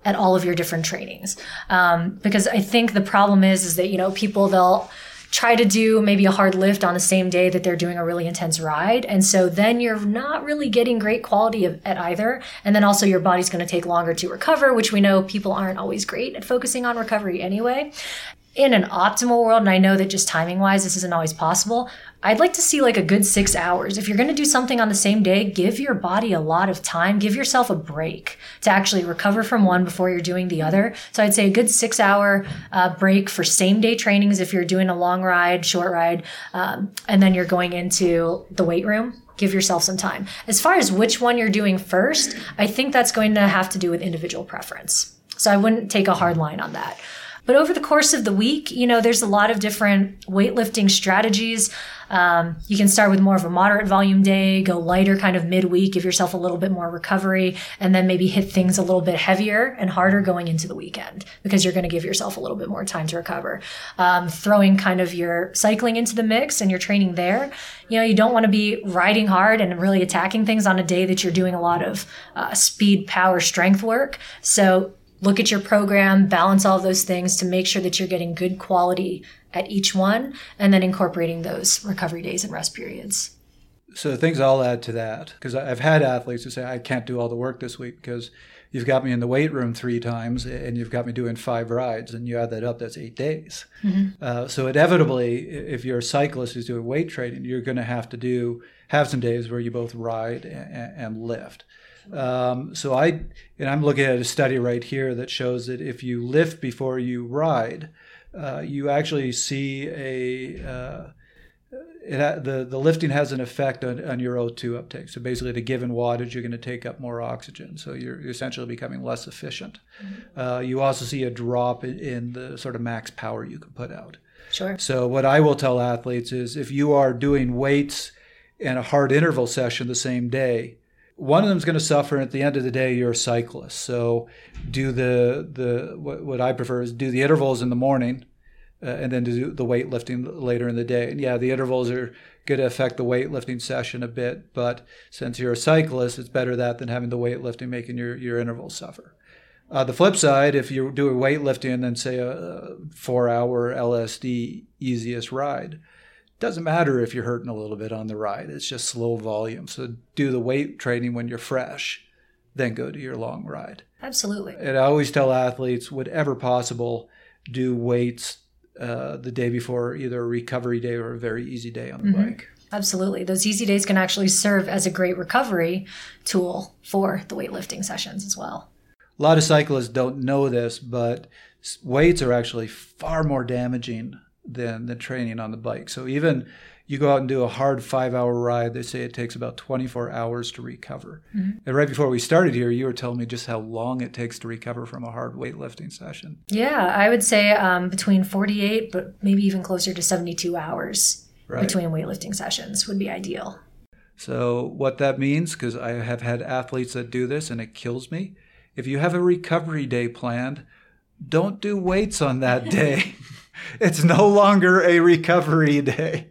Speaker 4: at all of your different trainings. Um, because I think the problem is, is that, you know, people, they'll, try to do maybe a hard lift on the same day that they're doing a really intense ride. And so then you're not really getting great quality of, at either. And then also your body's going to take longer to recover, which we know people aren't always great at focusing on recovery anyway in an optimal world, and I know that just timing wise, this isn't always possible, I'd like to see like a good six hours. If you're going to do something on the same day, give your body a lot of time, give yourself a break to actually recover from one before you're doing the other. So I'd say a good six hour uh, break for same day trainings if you're doing a long ride, short ride, um, and then you're going into the weight room give yourself some time. As far as which one you're doing first, I think that's going to have to do with individual preference. So I wouldn't take a hard line on that. But over the course of the week, you know, there's a lot of different weightlifting strategies. Um, you can start with more of a moderate volume day, go lighter kind of midweek, give yourself a little bit more recovery, and then maybe hit things a little bit heavier and harder going into the weekend because you're going to give yourself a little bit more time to recover. Um, throwing kind of your cycling into the mix and your training there. You know, you don't want to be riding hard and really attacking things on a day that you're doing a lot of uh, speed, power, strength work. So look at your program, balance all those things to make sure that you're getting good quality at each one, and then incorporating those recovery days and rest periods.
Speaker 5: So things I'll add to that because I've had athletes who say I can't do all the work this week because you've got me in the weight room three times and you've got me doing five rides and you add that up that's eight days. Mm-hmm. Uh, so inevitably, if you're a cyclist who's doing weight training, you're going to have to do have some days where you both ride and, and lift. Um, so I, and I'm looking at a study right here that shows that if you lift before you ride, uh, you actually see a uh, it, the the lifting has an effect on, on your O2 uptake. So basically, the given wattage, you're going to take up more oxygen. So you're essentially becoming less efficient. Mm-hmm. Uh, you also see a drop in, in, the sort of max power you can put out.
Speaker 4: Sure.
Speaker 5: So what I will tell athletes is if you are doing weights and a hard interval session the same day, one of them is going to suffer. And at the end of the day, you're a cyclist. So do the the what, what I prefer is do the intervals in the morning, uh, and then do the weightlifting later in the day. And yeah, the intervals are going to affect the weightlifting session a bit, but since you're a cyclist, it's better that than having the weightlifting making your your intervals suffer. Uh, the flip side, if you do a weightlifting and then say a four hour LSD easiest ride, doesn't matter if you're hurting a little bit on the ride. It's just slow volume. So do the weight training when you're fresh, then go to your long ride.
Speaker 4: Absolutely.
Speaker 5: And I always tell athletes, whatever possible, do weights uh, the day before either a recovery day or a very easy day on the mm-hmm. bike.
Speaker 4: Absolutely. Those easy days can actually serve as a great recovery tool for the weightlifting sessions as well.
Speaker 5: A lot of cyclists don't know this, but weights are actually far more damaging than the training on the bike. So even you go out and do a hard five hour ride, they say it takes about 24 hours to recover. Mm-hmm. And right before we started here, you were telling me just how long it takes to recover from a hard weightlifting session.
Speaker 4: Yeah, I would say um, between 48, but maybe even closer to 72 hours right. between weightlifting sessions would be ideal.
Speaker 5: So, what that means, because I have had athletes that do this and it kills me, if you have a recovery day planned, don't do weights on that day. It's no longer a recovery day.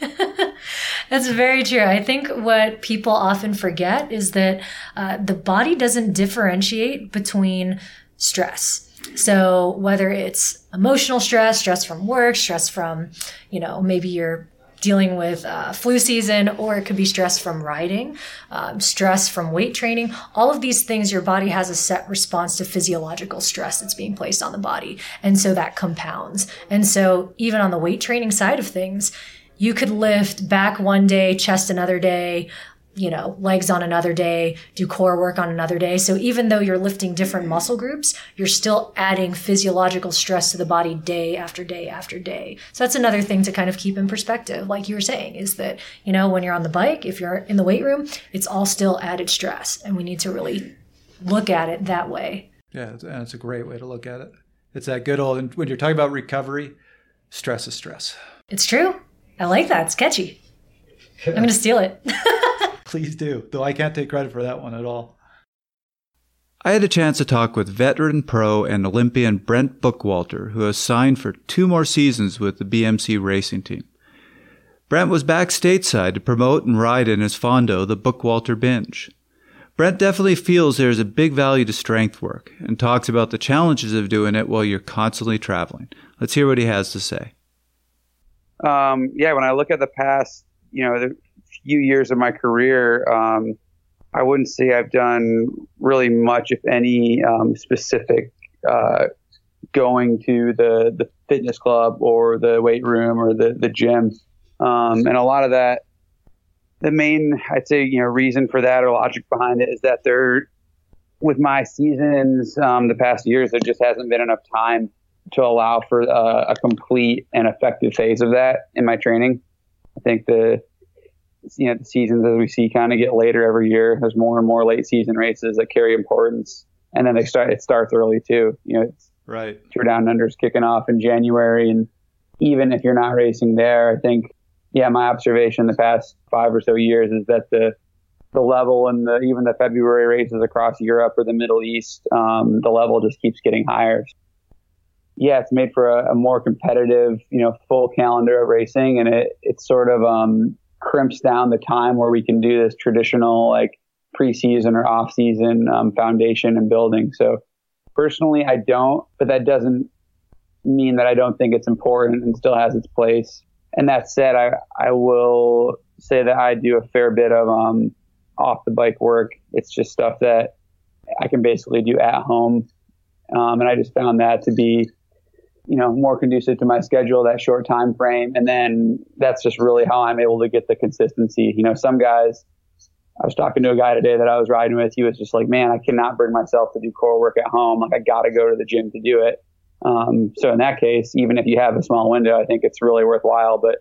Speaker 4: That's very true. I think what people often forget is that uh, the body doesn't differentiate between stress. So whether it's emotional stress, stress from work, stress from, you know, maybe you're dealing with uh, flu season, or it could be stress from riding, um, stress from weight training. All of these things, your body has a set response to physiological stress that's being placed on the body. And so that compounds. And so even on the weight training side of things, you could lift back one day, chest another day, you know, legs on another day, do core work on another day. So even though you're lifting different muscle groups, you're still adding physiological stress to the body day after day after day. So that's another thing to kind of keep in perspective. Like you were saying, is that, you know, when you're on the bike, if you're in the weight room, it's all still added stress. And we need to really look at it that way.
Speaker 5: Yeah, and it's a great way to look at it. It's that good old, when you're talking about recovery, stress is stress.
Speaker 4: It's true. I like that. It's catchy. I'm going to steal it.
Speaker 5: Please do, though I can't take credit for that one at all.
Speaker 3: I had a chance to talk with veteran pro and Olympian Brent Bookwalter, who has signed for two more seasons with the BMC racing team. Brent was back stateside to promote and ride in his Fondo, the Bookwalter Binge. Brent definitely feels there is a big value to strength work and talks about the challenges of doing it while you're constantly traveling. Let's hear what he has to say.
Speaker 6: Um, yeah, when I look at the past, you know, the few years of my career, um, I wouldn't say I've done really much, if any, um, specific uh, going to the, the fitness club or the weight room or the, the gym. Um, and a lot of that, the main, I'd say, you know, reason for that or logic behind it is that there, with my seasons um, the past years, there just hasn't been enough time to allow for uh, a complete and effective phase of that in my training. I think the you know the seasons as we see kind of get later every year. There's more and more late season races that carry importance, and then they start. It starts early too. You know, it's
Speaker 3: right.
Speaker 6: Tour Down Under's kicking off in January, and even if you're not racing there, I think yeah, my observation the past five or so years is that the the level and the even the February races across Europe or the Middle East, um, the level just keeps getting higher. Yeah, it's made for a, a, more competitive, you know, full calendar of racing, and it it's sort of um, crimps down the time where we can do this traditional like preseason or off season um, foundation and building. So personally, I don't, but that doesn't mean that I don't think it's important and still has its place. And that said, I, I will say that I do a fair bit of um, off the bike work. It's just stuff that I can basically do at home. Um, and I just found that to be you know, more conducive to my schedule, that short time frame. And then that's just really how I'm able to get the consistency. You know, some guys, I was talking to a guy today that I was riding with. He was just like, man, I cannot bring myself to do core work at home. Like I got to go to the gym to do it. Um, so in that case, even if you have a small window, I think it's really worthwhile. But,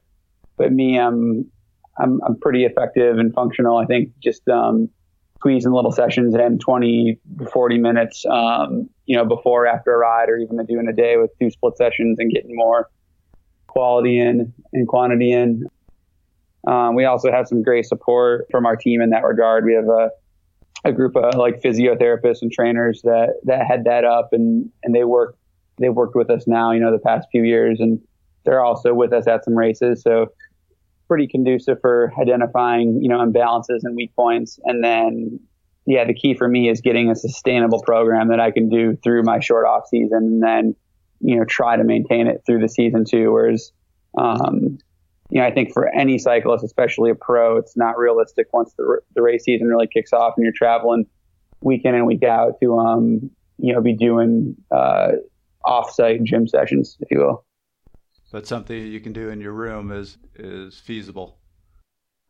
Speaker 6: but me, I'm, I'm, I'm pretty effective and functional. I think just, um, squeezing little sessions in 20 40 minutes, um, you know, before, after a ride, or even doing a day with two split sessions and getting more quality in and quantity in. Um, we also have some great support from our team in that regard. We have a, a group of like physiotherapists and trainers that, that head that up and, and they work, they've worked with us now, you know, the past few years and they're also with us at some races. So pretty conducive for identifying, you know, imbalances and weak points. And then, yeah, the key for me is getting a sustainable program that I can do through my short off season and then, you know, try to maintain it through the season too. Whereas, um, you know, I think for any cyclist, especially a pro, it's not realistic once the, the race season really kicks off and you're traveling week in and week out to, um, you know, be doing, uh, off-site gym sessions, if you will
Speaker 3: but something you can do in your room is is feasible.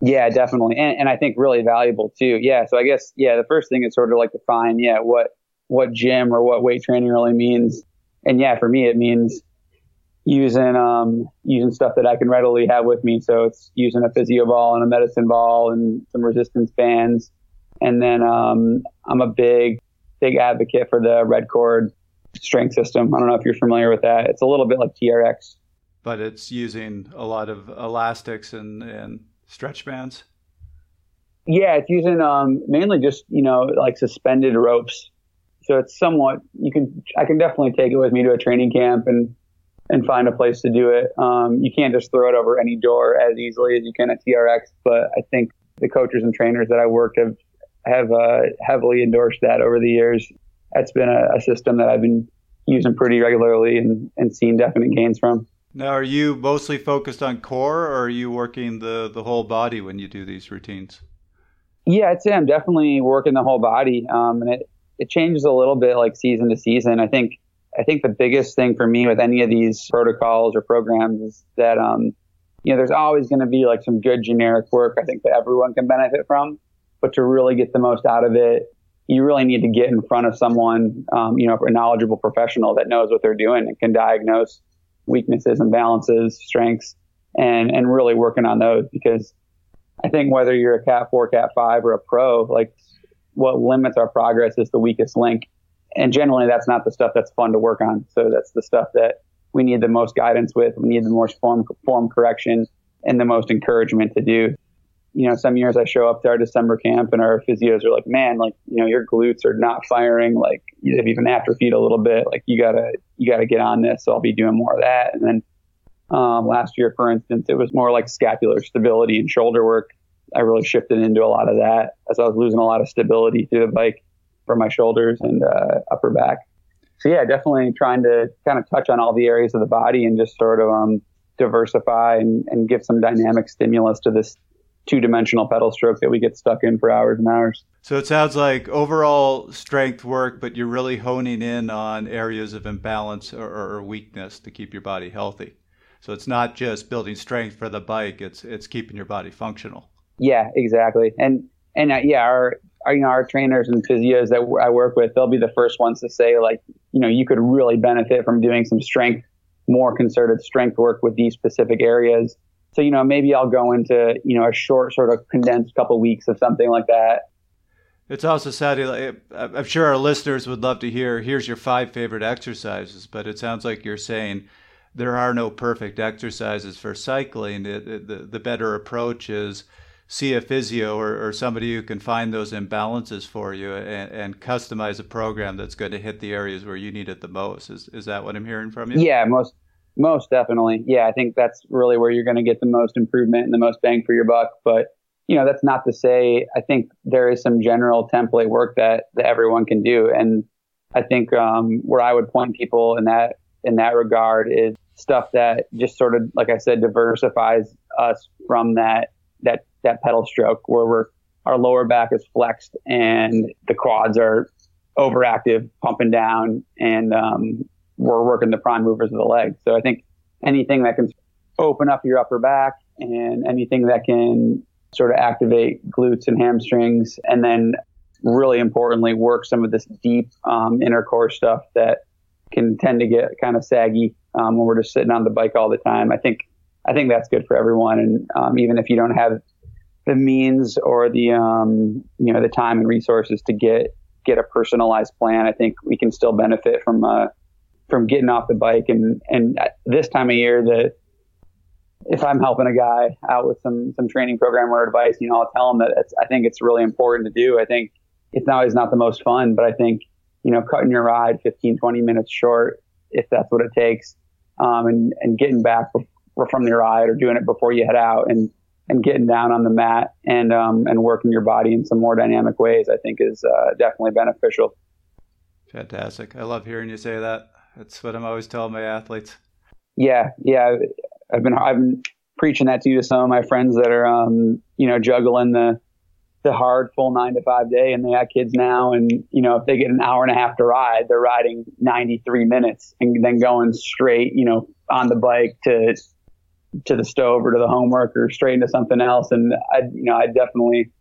Speaker 6: Yeah, definitely, and, and I think really valuable too. Yeah, so I guess yeah, the first thing is sort of like define yeah what what gym or what weight training really means, and yeah, for me it means using um using stuff that I can readily have with me. So it's using a physio ball and a medicine ball and some resistance bands, and then um I'm a big big advocate for the Redcord strength system. I don't know if you're familiar with that. It's a little bit like TRX
Speaker 3: but it's using a lot of elastics and, and stretch bands.
Speaker 6: Yeah, it's using um, mainly just you know like suspended ropes. So it's somewhat you can I can definitely take it with me to a training camp and and find a place to do it. Um, you can't just throw it over any door as easily as you can at TRX, but I think the coaches and trainers that I work have have uh, heavily endorsed that over the years. That's been a, a system that I've been using pretty regularly and, and seen definite gains from.
Speaker 3: Now, are you mostly focused on core, or are you working the the whole body when you do these routines?
Speaker 6: Yeah, I'd say I'm definitely working the whole body, um, and it it changes a little bit like season to season. I think I think the biggest thing for me with any of these protocols or programs is that um, you know there's always going to be like some good generic work I think that everyone can benefit from, but to really get the most out of it, you really need to get in front of someone, um, you know, a knowledgeable professional that knows what they're doing and can diagnose weaknesses, imbalances, strengths, and and really working on those because I think whether you're a cat four, cat five, or a pro, like what limits our progress is the weakest link. And generally that's not the stuff that's fun to work on. So that's the stuff that we need the most guidance with. We need the most form, form correction and the most encouragement to do. You know, some years I show up to our December camp and our physios are like, man, like, you know, your glutes are not firing. Like you've even atrophied a little bit. Like you gotta, you gotta get on this. So I'll be doing more of that. And then, um, last year, for instance, it was more like scapular stability and shoulder work. I really shifted into a lot of that as I was losing a lot of stability through the bike for my shoulders and uh, upper back. So yeah, definitely trying to kind of touch on all the areas of the body and just sort of um, diversify and, and give some dynamic stimulus to this two-dimensional pedal stroke that we get stuck in for hours and hours.
Speaker 3: So it sounds like overall strength work, but you're really honing in on areas of imbalance or, or weakness to keep your body healthy. So it's not just building strength for the bike; it's it's keeping your body functional.
Speaker 6: Yeah, exactly. And and uh, yeah, our, our you know our trainers and physios that I work with, they'll be the first ones to say like, you know, you could really benefit from doing some strength, more concerted strength work with these specific areas. So you know, maybe I'll go into you know a short sort of condensed couple weeks of something like that.
Speaker 3: It's also sad. I'm sure our listeners would love to hear. Here's your five favorite exercises, but it sounds like you're saying there are no perfect exercises for cycling. The, the, the better approach is see a physio or, or somebody who can find those imbalances for you and, and customize a program that's going to hit the areas where you need it the most. Is, is that what I'm hearing from you?
Speaker 6: Yeah, most most definitely. Yeah, I think that's really where you're going to get the most improvement and the most bang for your buck. But you know, that's not to say I think there is some general template work that that everyone can do, and I think um, where I would point people in that in that regard is stuff that just sort of, like I said, diversifies us from that that that pedal stroke where we're our lower back is flexed and the quads are overactive, pumping down, and um, we're working the prime movers of the leg. So I think anything that can open up your upper back and anything that can sort of activate glutes and hamstrings, and then really importantly work some of this deep um, inner core stuff that can tend to get kind of saggy um, when we're just sitting on the bike all the time. I think I think that's good for everyone, and um, even if you don't have the means or the um, you know the time and resources to get get a personalized plan, I think we can still benefit from uh, from getting off the bike and and this time of year that if I'm helping a guy out with some some training program or advice, you know, I'll tell him that I think it's really important to do. I think it's not always not the most fun, but I think you know cutting your ride 15 20 minutes short if that's what it takes um, and and getting back from the ride or doing it before you head out and and getting down on the mat and um, and working your body in some more dynamic ways, I think is uh, definitely beneficial.
Speaker 3: Fantastic! I love hearing you say that. That's what I'm always telling my athletes.
Speaker 6: Yeah, yeah. I've been I've been preaching that to you to some of my friends that are um, you know juggling the the hard full nine to five day and they have kids now and you know if they get an hour and a half to ride they're riding 93 minutes and then going straight you know on the bike to to the stove or to the homework or straight into something else. And I, you know, I definitely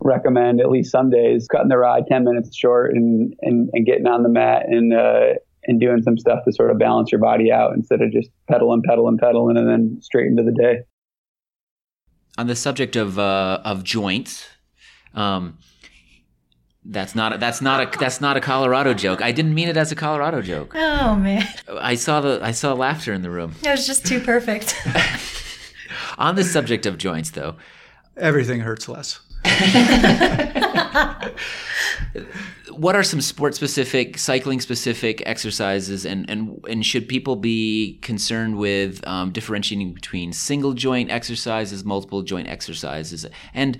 Speaker 6: recommend at least some days cutting the ride 10 minutes short and, and, and getting on the mat and, uh, and doing some stuff to sort of balance your body out instead of just pedaling, pedaling, pedaling, and then straight into the day.
Speaker 2: On the subject of, uh, of joints, um, that's not a, that's not a that's not a Colorado joke. I didn't mean it as a Colorado joke.
Speaker 4: Oh man.
Speaker 2: I saw the I saw laughter in the room.
Speaker 4: It was just too perfect.
Speaker 2: On the subject of joints though,
Speaker 5: everything hurts less.
Speaker 2: what are some sport specific, cycling specific exercises, and, and, and should people be concerned with um, differentiating between single joint exercises, multiple joint exercises, and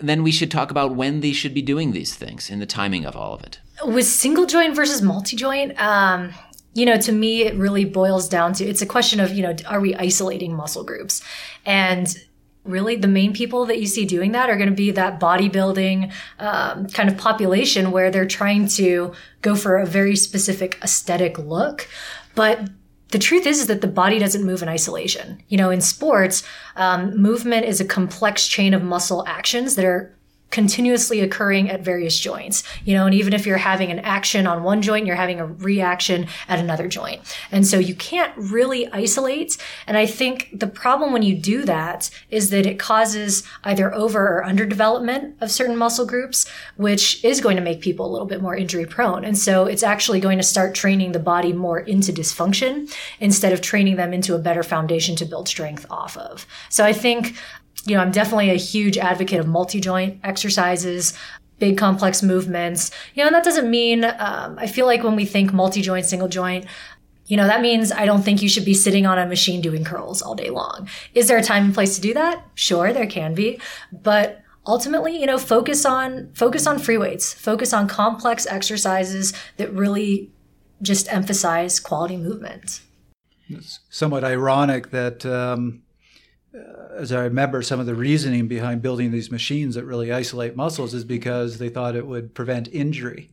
Speaker 2: then we should talk about when they should be doing these things and the timing of all of it.
Speaker 4: With single joint versus multi joint, um, you know, to me, it really boils down to it's a question of, you know, are we isolating muscle groups? And really the main people that you see doing that are going to be that bodybuilding um, kind of population where they're trying to go for a very specific aesthetic look. But the truth is, is that the body doesn't move in isolation. You know, in sports, um, movement is a complex chain of muscle actions that are continuously occurring at various joints. You know, and even if you're having an action on one joint, you're having a reaction at another joint. And so you can't really isolate. And I think the problem when you do that is that it causes either over or underdevelopment of certain muscle groups, which is going to make people a little bit more injury prone. And so it's actually going to start training the body more into dysfunction instead of training them into a better foundation to build strength off of. So I think you know, I'm definitely a huge advocate of multi joint exercises, big complex movements. You know, and that doesn't mean, um, I feel like when we think multi joint, single joint, you know, that means I don't think you should be sitting on a machine doing curls all day long. Is there a time and place to do that? Sure, there can be. But ultimately, you know, focus on, focus on free weights, focus on complex exercises that really just emphasize quality movement.
Speaker 5: It's somewhat ironic that, um, as I remember, some of the reasoning behind building these machines that really isolate muscles is because they thought it would prevent injury.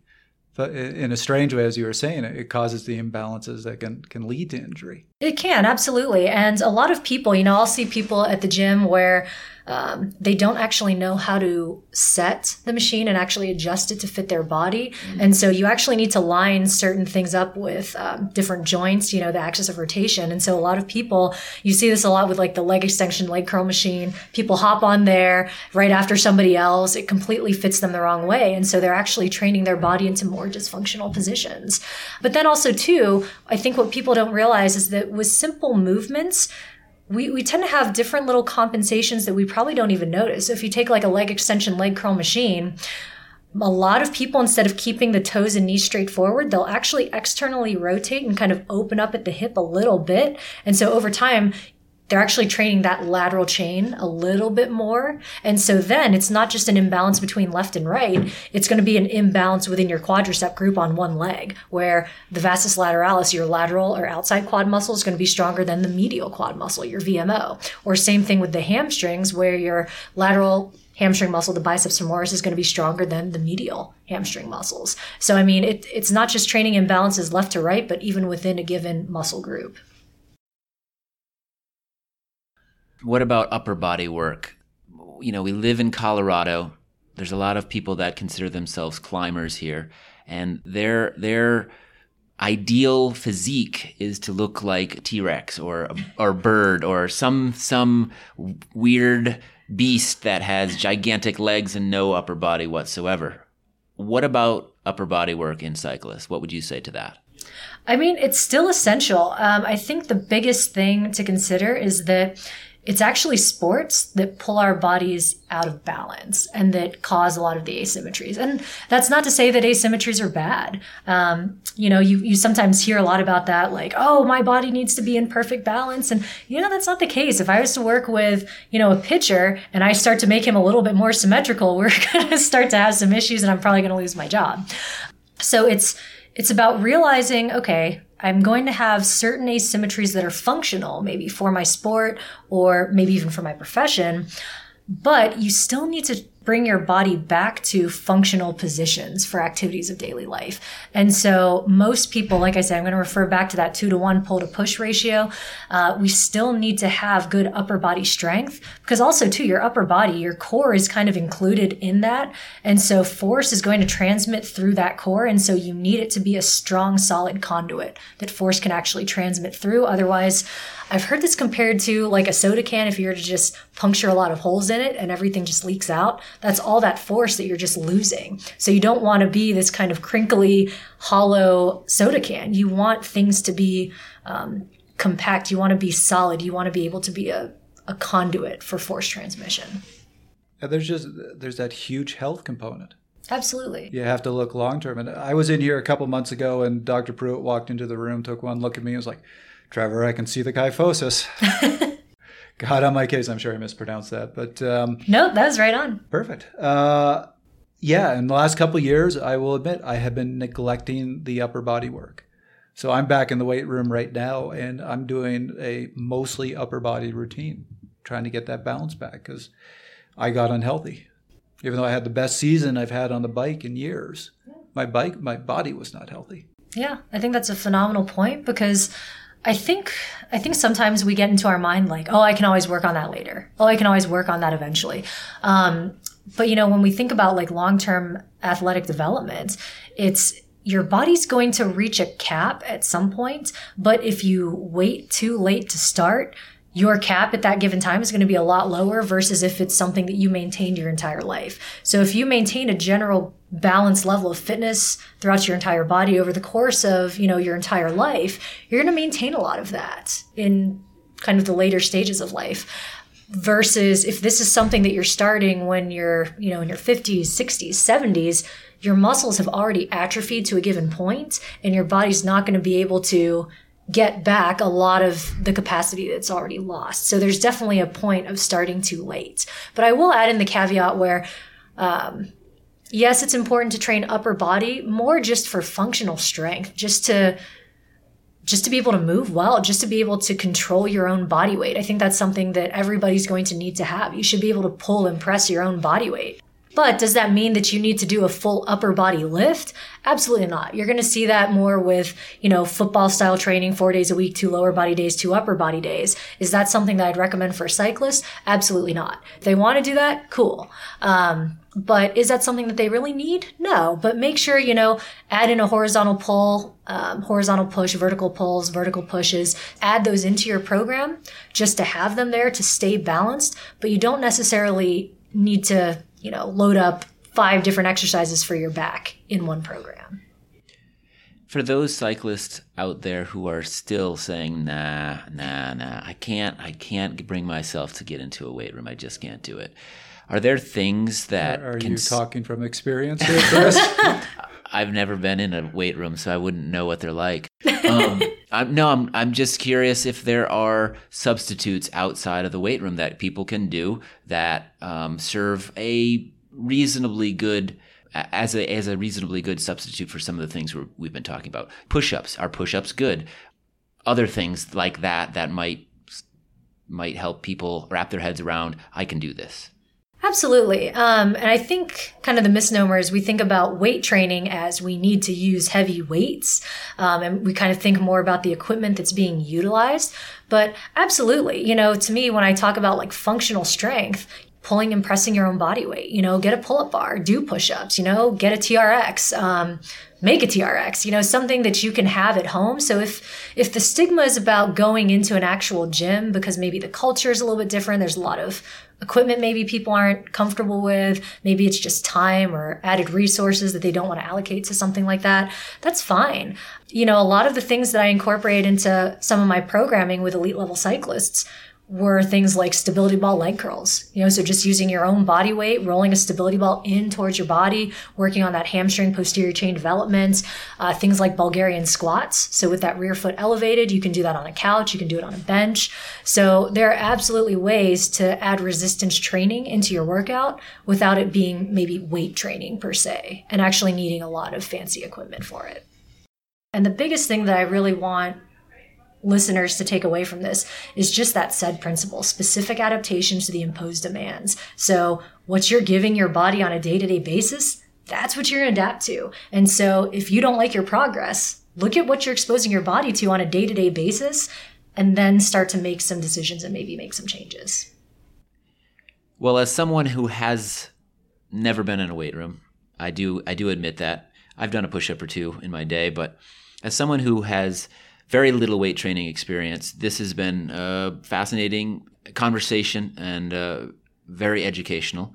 Speaker 5: But in a strange way, as you were saying, it causes the imbalances that can, can lead to injury.
Speaker 4: It can, absolutely. And a lot of people, you know, I'll see people at the gym where um, they don't actually know how to set the machine and actually adjust it to fit their body. Mm-hmm. And so you actually need to line certain things up with um, different joints, you know, the axis of rotation. And so a lot of people, you see this a lot with like the leg extension, leg curl machine. People hop on there right after somebody else. It completely fits them the wrong way. And so they're actually training their body into more dysfunctional positions. But then also, too, I think what people don't realize is that with simple movements, we, we tend to have different little compensations that we probably don't even notice. So if you take like a leg extension, leg curl machine, a lot of people, instead of keeping the toes and knees straight forward, they'll actually externally rotate and kind of open up at the hip a little bit. And so over time, they're actually training that lateral chain a little bit more. And so then it's not just an imbalance between left and right. It's going to be an imbalance within your quadricep group on one leg where the vastus lateralis, your lateral or outside quad muscle is going to be stronger than the medial quad muscle, your VMO. Or same thing with the hamstrings where your lateral hamstring muscle, the biceps femoris is going to be stronger than the medial hamstring muscles. So, I mean, it, it's not just training imbalances left to right, but even within a given muscle group.
Speaker 2: What about upper body work? You know, we live in Colorado. There's a lot of people that consider themselves climbers here, and their their ideal physique is to look like T-Rex or or bird or some some weird beast that has gigantic legs and no upper body whatsoever. What about upper body work in cyclists? What would you say to that?
Speaker 4: I mean, it's still essential. Um, I think the biggest thing to consider is that it's actually sports that pull our bodies out of balance and that cause a lot of the asymmetries. And that's not to say that asymmetries are bad. Um, you know, you, you sometimes hear a lot about that, like, oh, my body needs to be in perfect balance. And, you know, that's not the case. If I was to work with, you know, a pitcher and I start to make him a little bit more symmetrical, we're going to start to have some issues and I'm probably going to lose my job. So it's, it's about realizing, okay, I'm going to have certain asymmetries that are functional, maybe for my sport or maybe even for my profession, but you still need to bring your body back to functional positions for activities of daily life. And so most people, like I said, I'm going to refer back to that two to one pull to push ratio. Uh, we still need to have good upper body strength because also too, your upper body, your core is kind of included in that. And so force is going to transmit through that core. And so you need it to be a strong, solid conduit that force can actually transmit through. Otherwise, I've heard this compared to like a soda can. If you were to just puncture a lot of holes in it and everything just leaks out, that's all that force that you're just losing. So you don't want to be this kind of crinkly, hollow soda can. You want things to be um, compact. You want to be solid. You want to be able to be a, a conduit for force transmission.
Speaker 5: And there's just there's that huge health component.
Speaker 4: Absolutely.
Speaker 5: You have to look long term. And I was in here a couple months ago, and Dr. Pruitt walked into the room, took one look at me, and was like, Trevor, I can see the kyphosis. God on my case, I'm sure I mispronounced that, but um,
Speaker 4: no, that was right on.
Speaker 5: Perfect. Uh, yeah, in the last couple years, I will admit I have been neglecting the upper body work. So I'm back in the weight room right now and I'm doing a mostly upper body routine, trying to get that balance back because I got unhealthy. Even though I had the best season I've had on the bike in years, my bike, my body was not healthy.
Speaker 4: Yeah, I think that's a phenomenal point because I think I think sometimes we get into our mind like, oh, I can always work on that later. Oh, I can always work on that eventually. Um, but you know, when we think about like long term athletic development, it's your body's going to reach a cap at some point. But if you wait too late to start, your cap at that given time is going to be a lot lower versus if it's something that you maintained your entire life. So if you maintain a general balanced level of fitness throughout your entire body over the course of, you know, your entire life, you're going to maintain a lot of that in kind of the later stages of life versus if this is something that you're starting when you're, you know, in your 50s, 60s, 70s, your muscles have already atrophied to a given point and your body's not going to be able to get back a lot of the capacity that's already lost. So there's definitely a point of starting too late. But I will add in the caveat where, um, yes, it's important to train upper body more just for functional strength, just to just to be able to move well, just to be able to control your own body weight. I think that's something that everybody's going to need to have. You should be able to pull and press your own body weight. But does that mean that you need to do a full upper body lift? Absolutely not. You're going to see that more with, you know, football style training, four days a week, two lower body days, two upper body days. Is that something that I'd recommend for cyclists? Absolutely not. If they want to do that, cool. Um, but is that something that they really need? No. But make sure, you know, add in a horizontal pull, um, horizontal push, vertical pulls, vertical pushes. Add those into your program just to have them there to stay balanced. But you don't necessarily need to you know, load up five different exercises for your back in one program.
Speaker 2: For those cyclists out there who are still saying, nah, nah, nah, I can't, I can't bring myself to get into a weight room. I just can't do it. Are there things that
Speaker 5: are, are
Speaker 2: can
Speaker 5: you talking from experience here, Chris?
Speaker 2: I've never been in a weight room, so I wouldn't know what they're like. Um, I'm, no, I'm I'm just curious if there are substitutes outside of the weight room that people can do that um, serve a reasonably good as a as a reasonably good substitute for some of the things we have been talking about. Push-ups are push-ups good. Other things like that that might might help people wrap their heads around. I can do this.
Speaker 4: Absolutely. Um, and I think kind of the misnomer is we think about weight training as we need to use heavy weights. Um, and we kind of think more about the equipment that's being utilized. But absolutely, you know, to me, when I talk about like functional strength, pulling and pressing your own body weight, you know, get a pull up bar, do push ups, you know, get a TRX. Um, make a TRX, you know, something that you can have at home. So if if the stigma is about going into an actual gym because maybe the culture is a little bit different, there's a lot of equipment maybe people aren't comfortable with. Maybe it's just time or added resources that they don't want to allocate to something like that. That's fine. You know, a lot of the things that I incorporate into some of my programming with elite level cyclists were things like stability ball leg curls. You know, so just using your own body weight, rolling a stability ball in towards your body, working on that hamstring posterior chain development, uh, things like Bulgarian squats. So with that rear foot elevated, you can do that on a couch, you can do it on a bench. So there are absolutely ways to add resistance training into your workout without it being maybe weight training per se and actually needing a lot of fancy equipment for it. And the biggest thing that I really want listeners to take away from this is just that SAID principle specific adaptations to the imposed demands. So, what you're giving your body on a day to day basis, that's what you're going to adapt to. And so, if you don't like your progress, look at what you're exposing your body to on a day to day basis and then start to make some decisions and maybe make some changes.
Speaker 2: Well, as someone who has never been in a weight room, I do I do admit that. I've done a push up or two in my day, but as someone who has very little weight training experience. This has been a fascinating conversation and uh, very educational.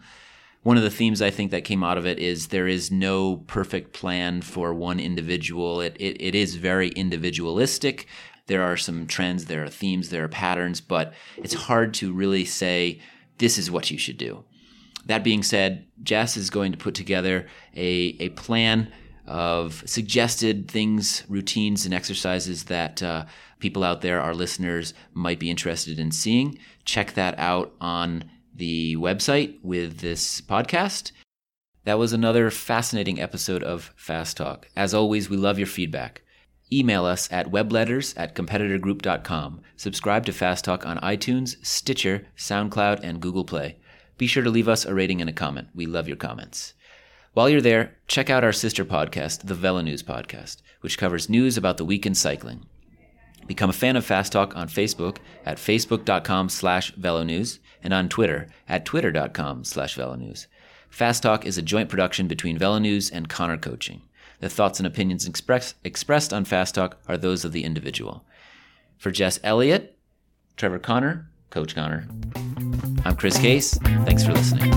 Speaker 2: One of the themes I think that came out of it is there is no perfect plan for one individual. It, it, it is very individualistic. There are some trends, there are themes, there are patterns, but it's hard to really say this is what you should do. That being said, Jess is going to put together a, a plan of suggested things, routines, and exercises that uh, people out there, our listeners, might be interested in seeing. Check that out on the website with this podcast. That was another fascinating episode of Fast Talk. As always, we love your feedback. Email us at webletters at competitorgroup.com. Subscribe to Fast Talk on iTunes, Stitcher, SoundCloud, and Google Play. Be sure to leave us a rating and a comment. We love your comments. While you're there, check out our sister podcast, the VeloNews Podcast, which covers news about the week in cycling. Become a fan of Fast Talk on Facebook at facebook.com slash velonews and on Twitter at twitter.com slash velonews. Fast Talk is a joint production between VeloNews and Connor Coaching. The thoughts and opinions express, expressed on Fast Talk are those of the individual. For Jess Elliott, Trevor Connor, Coach Connor, I'm Chris Case. Thanks for listening.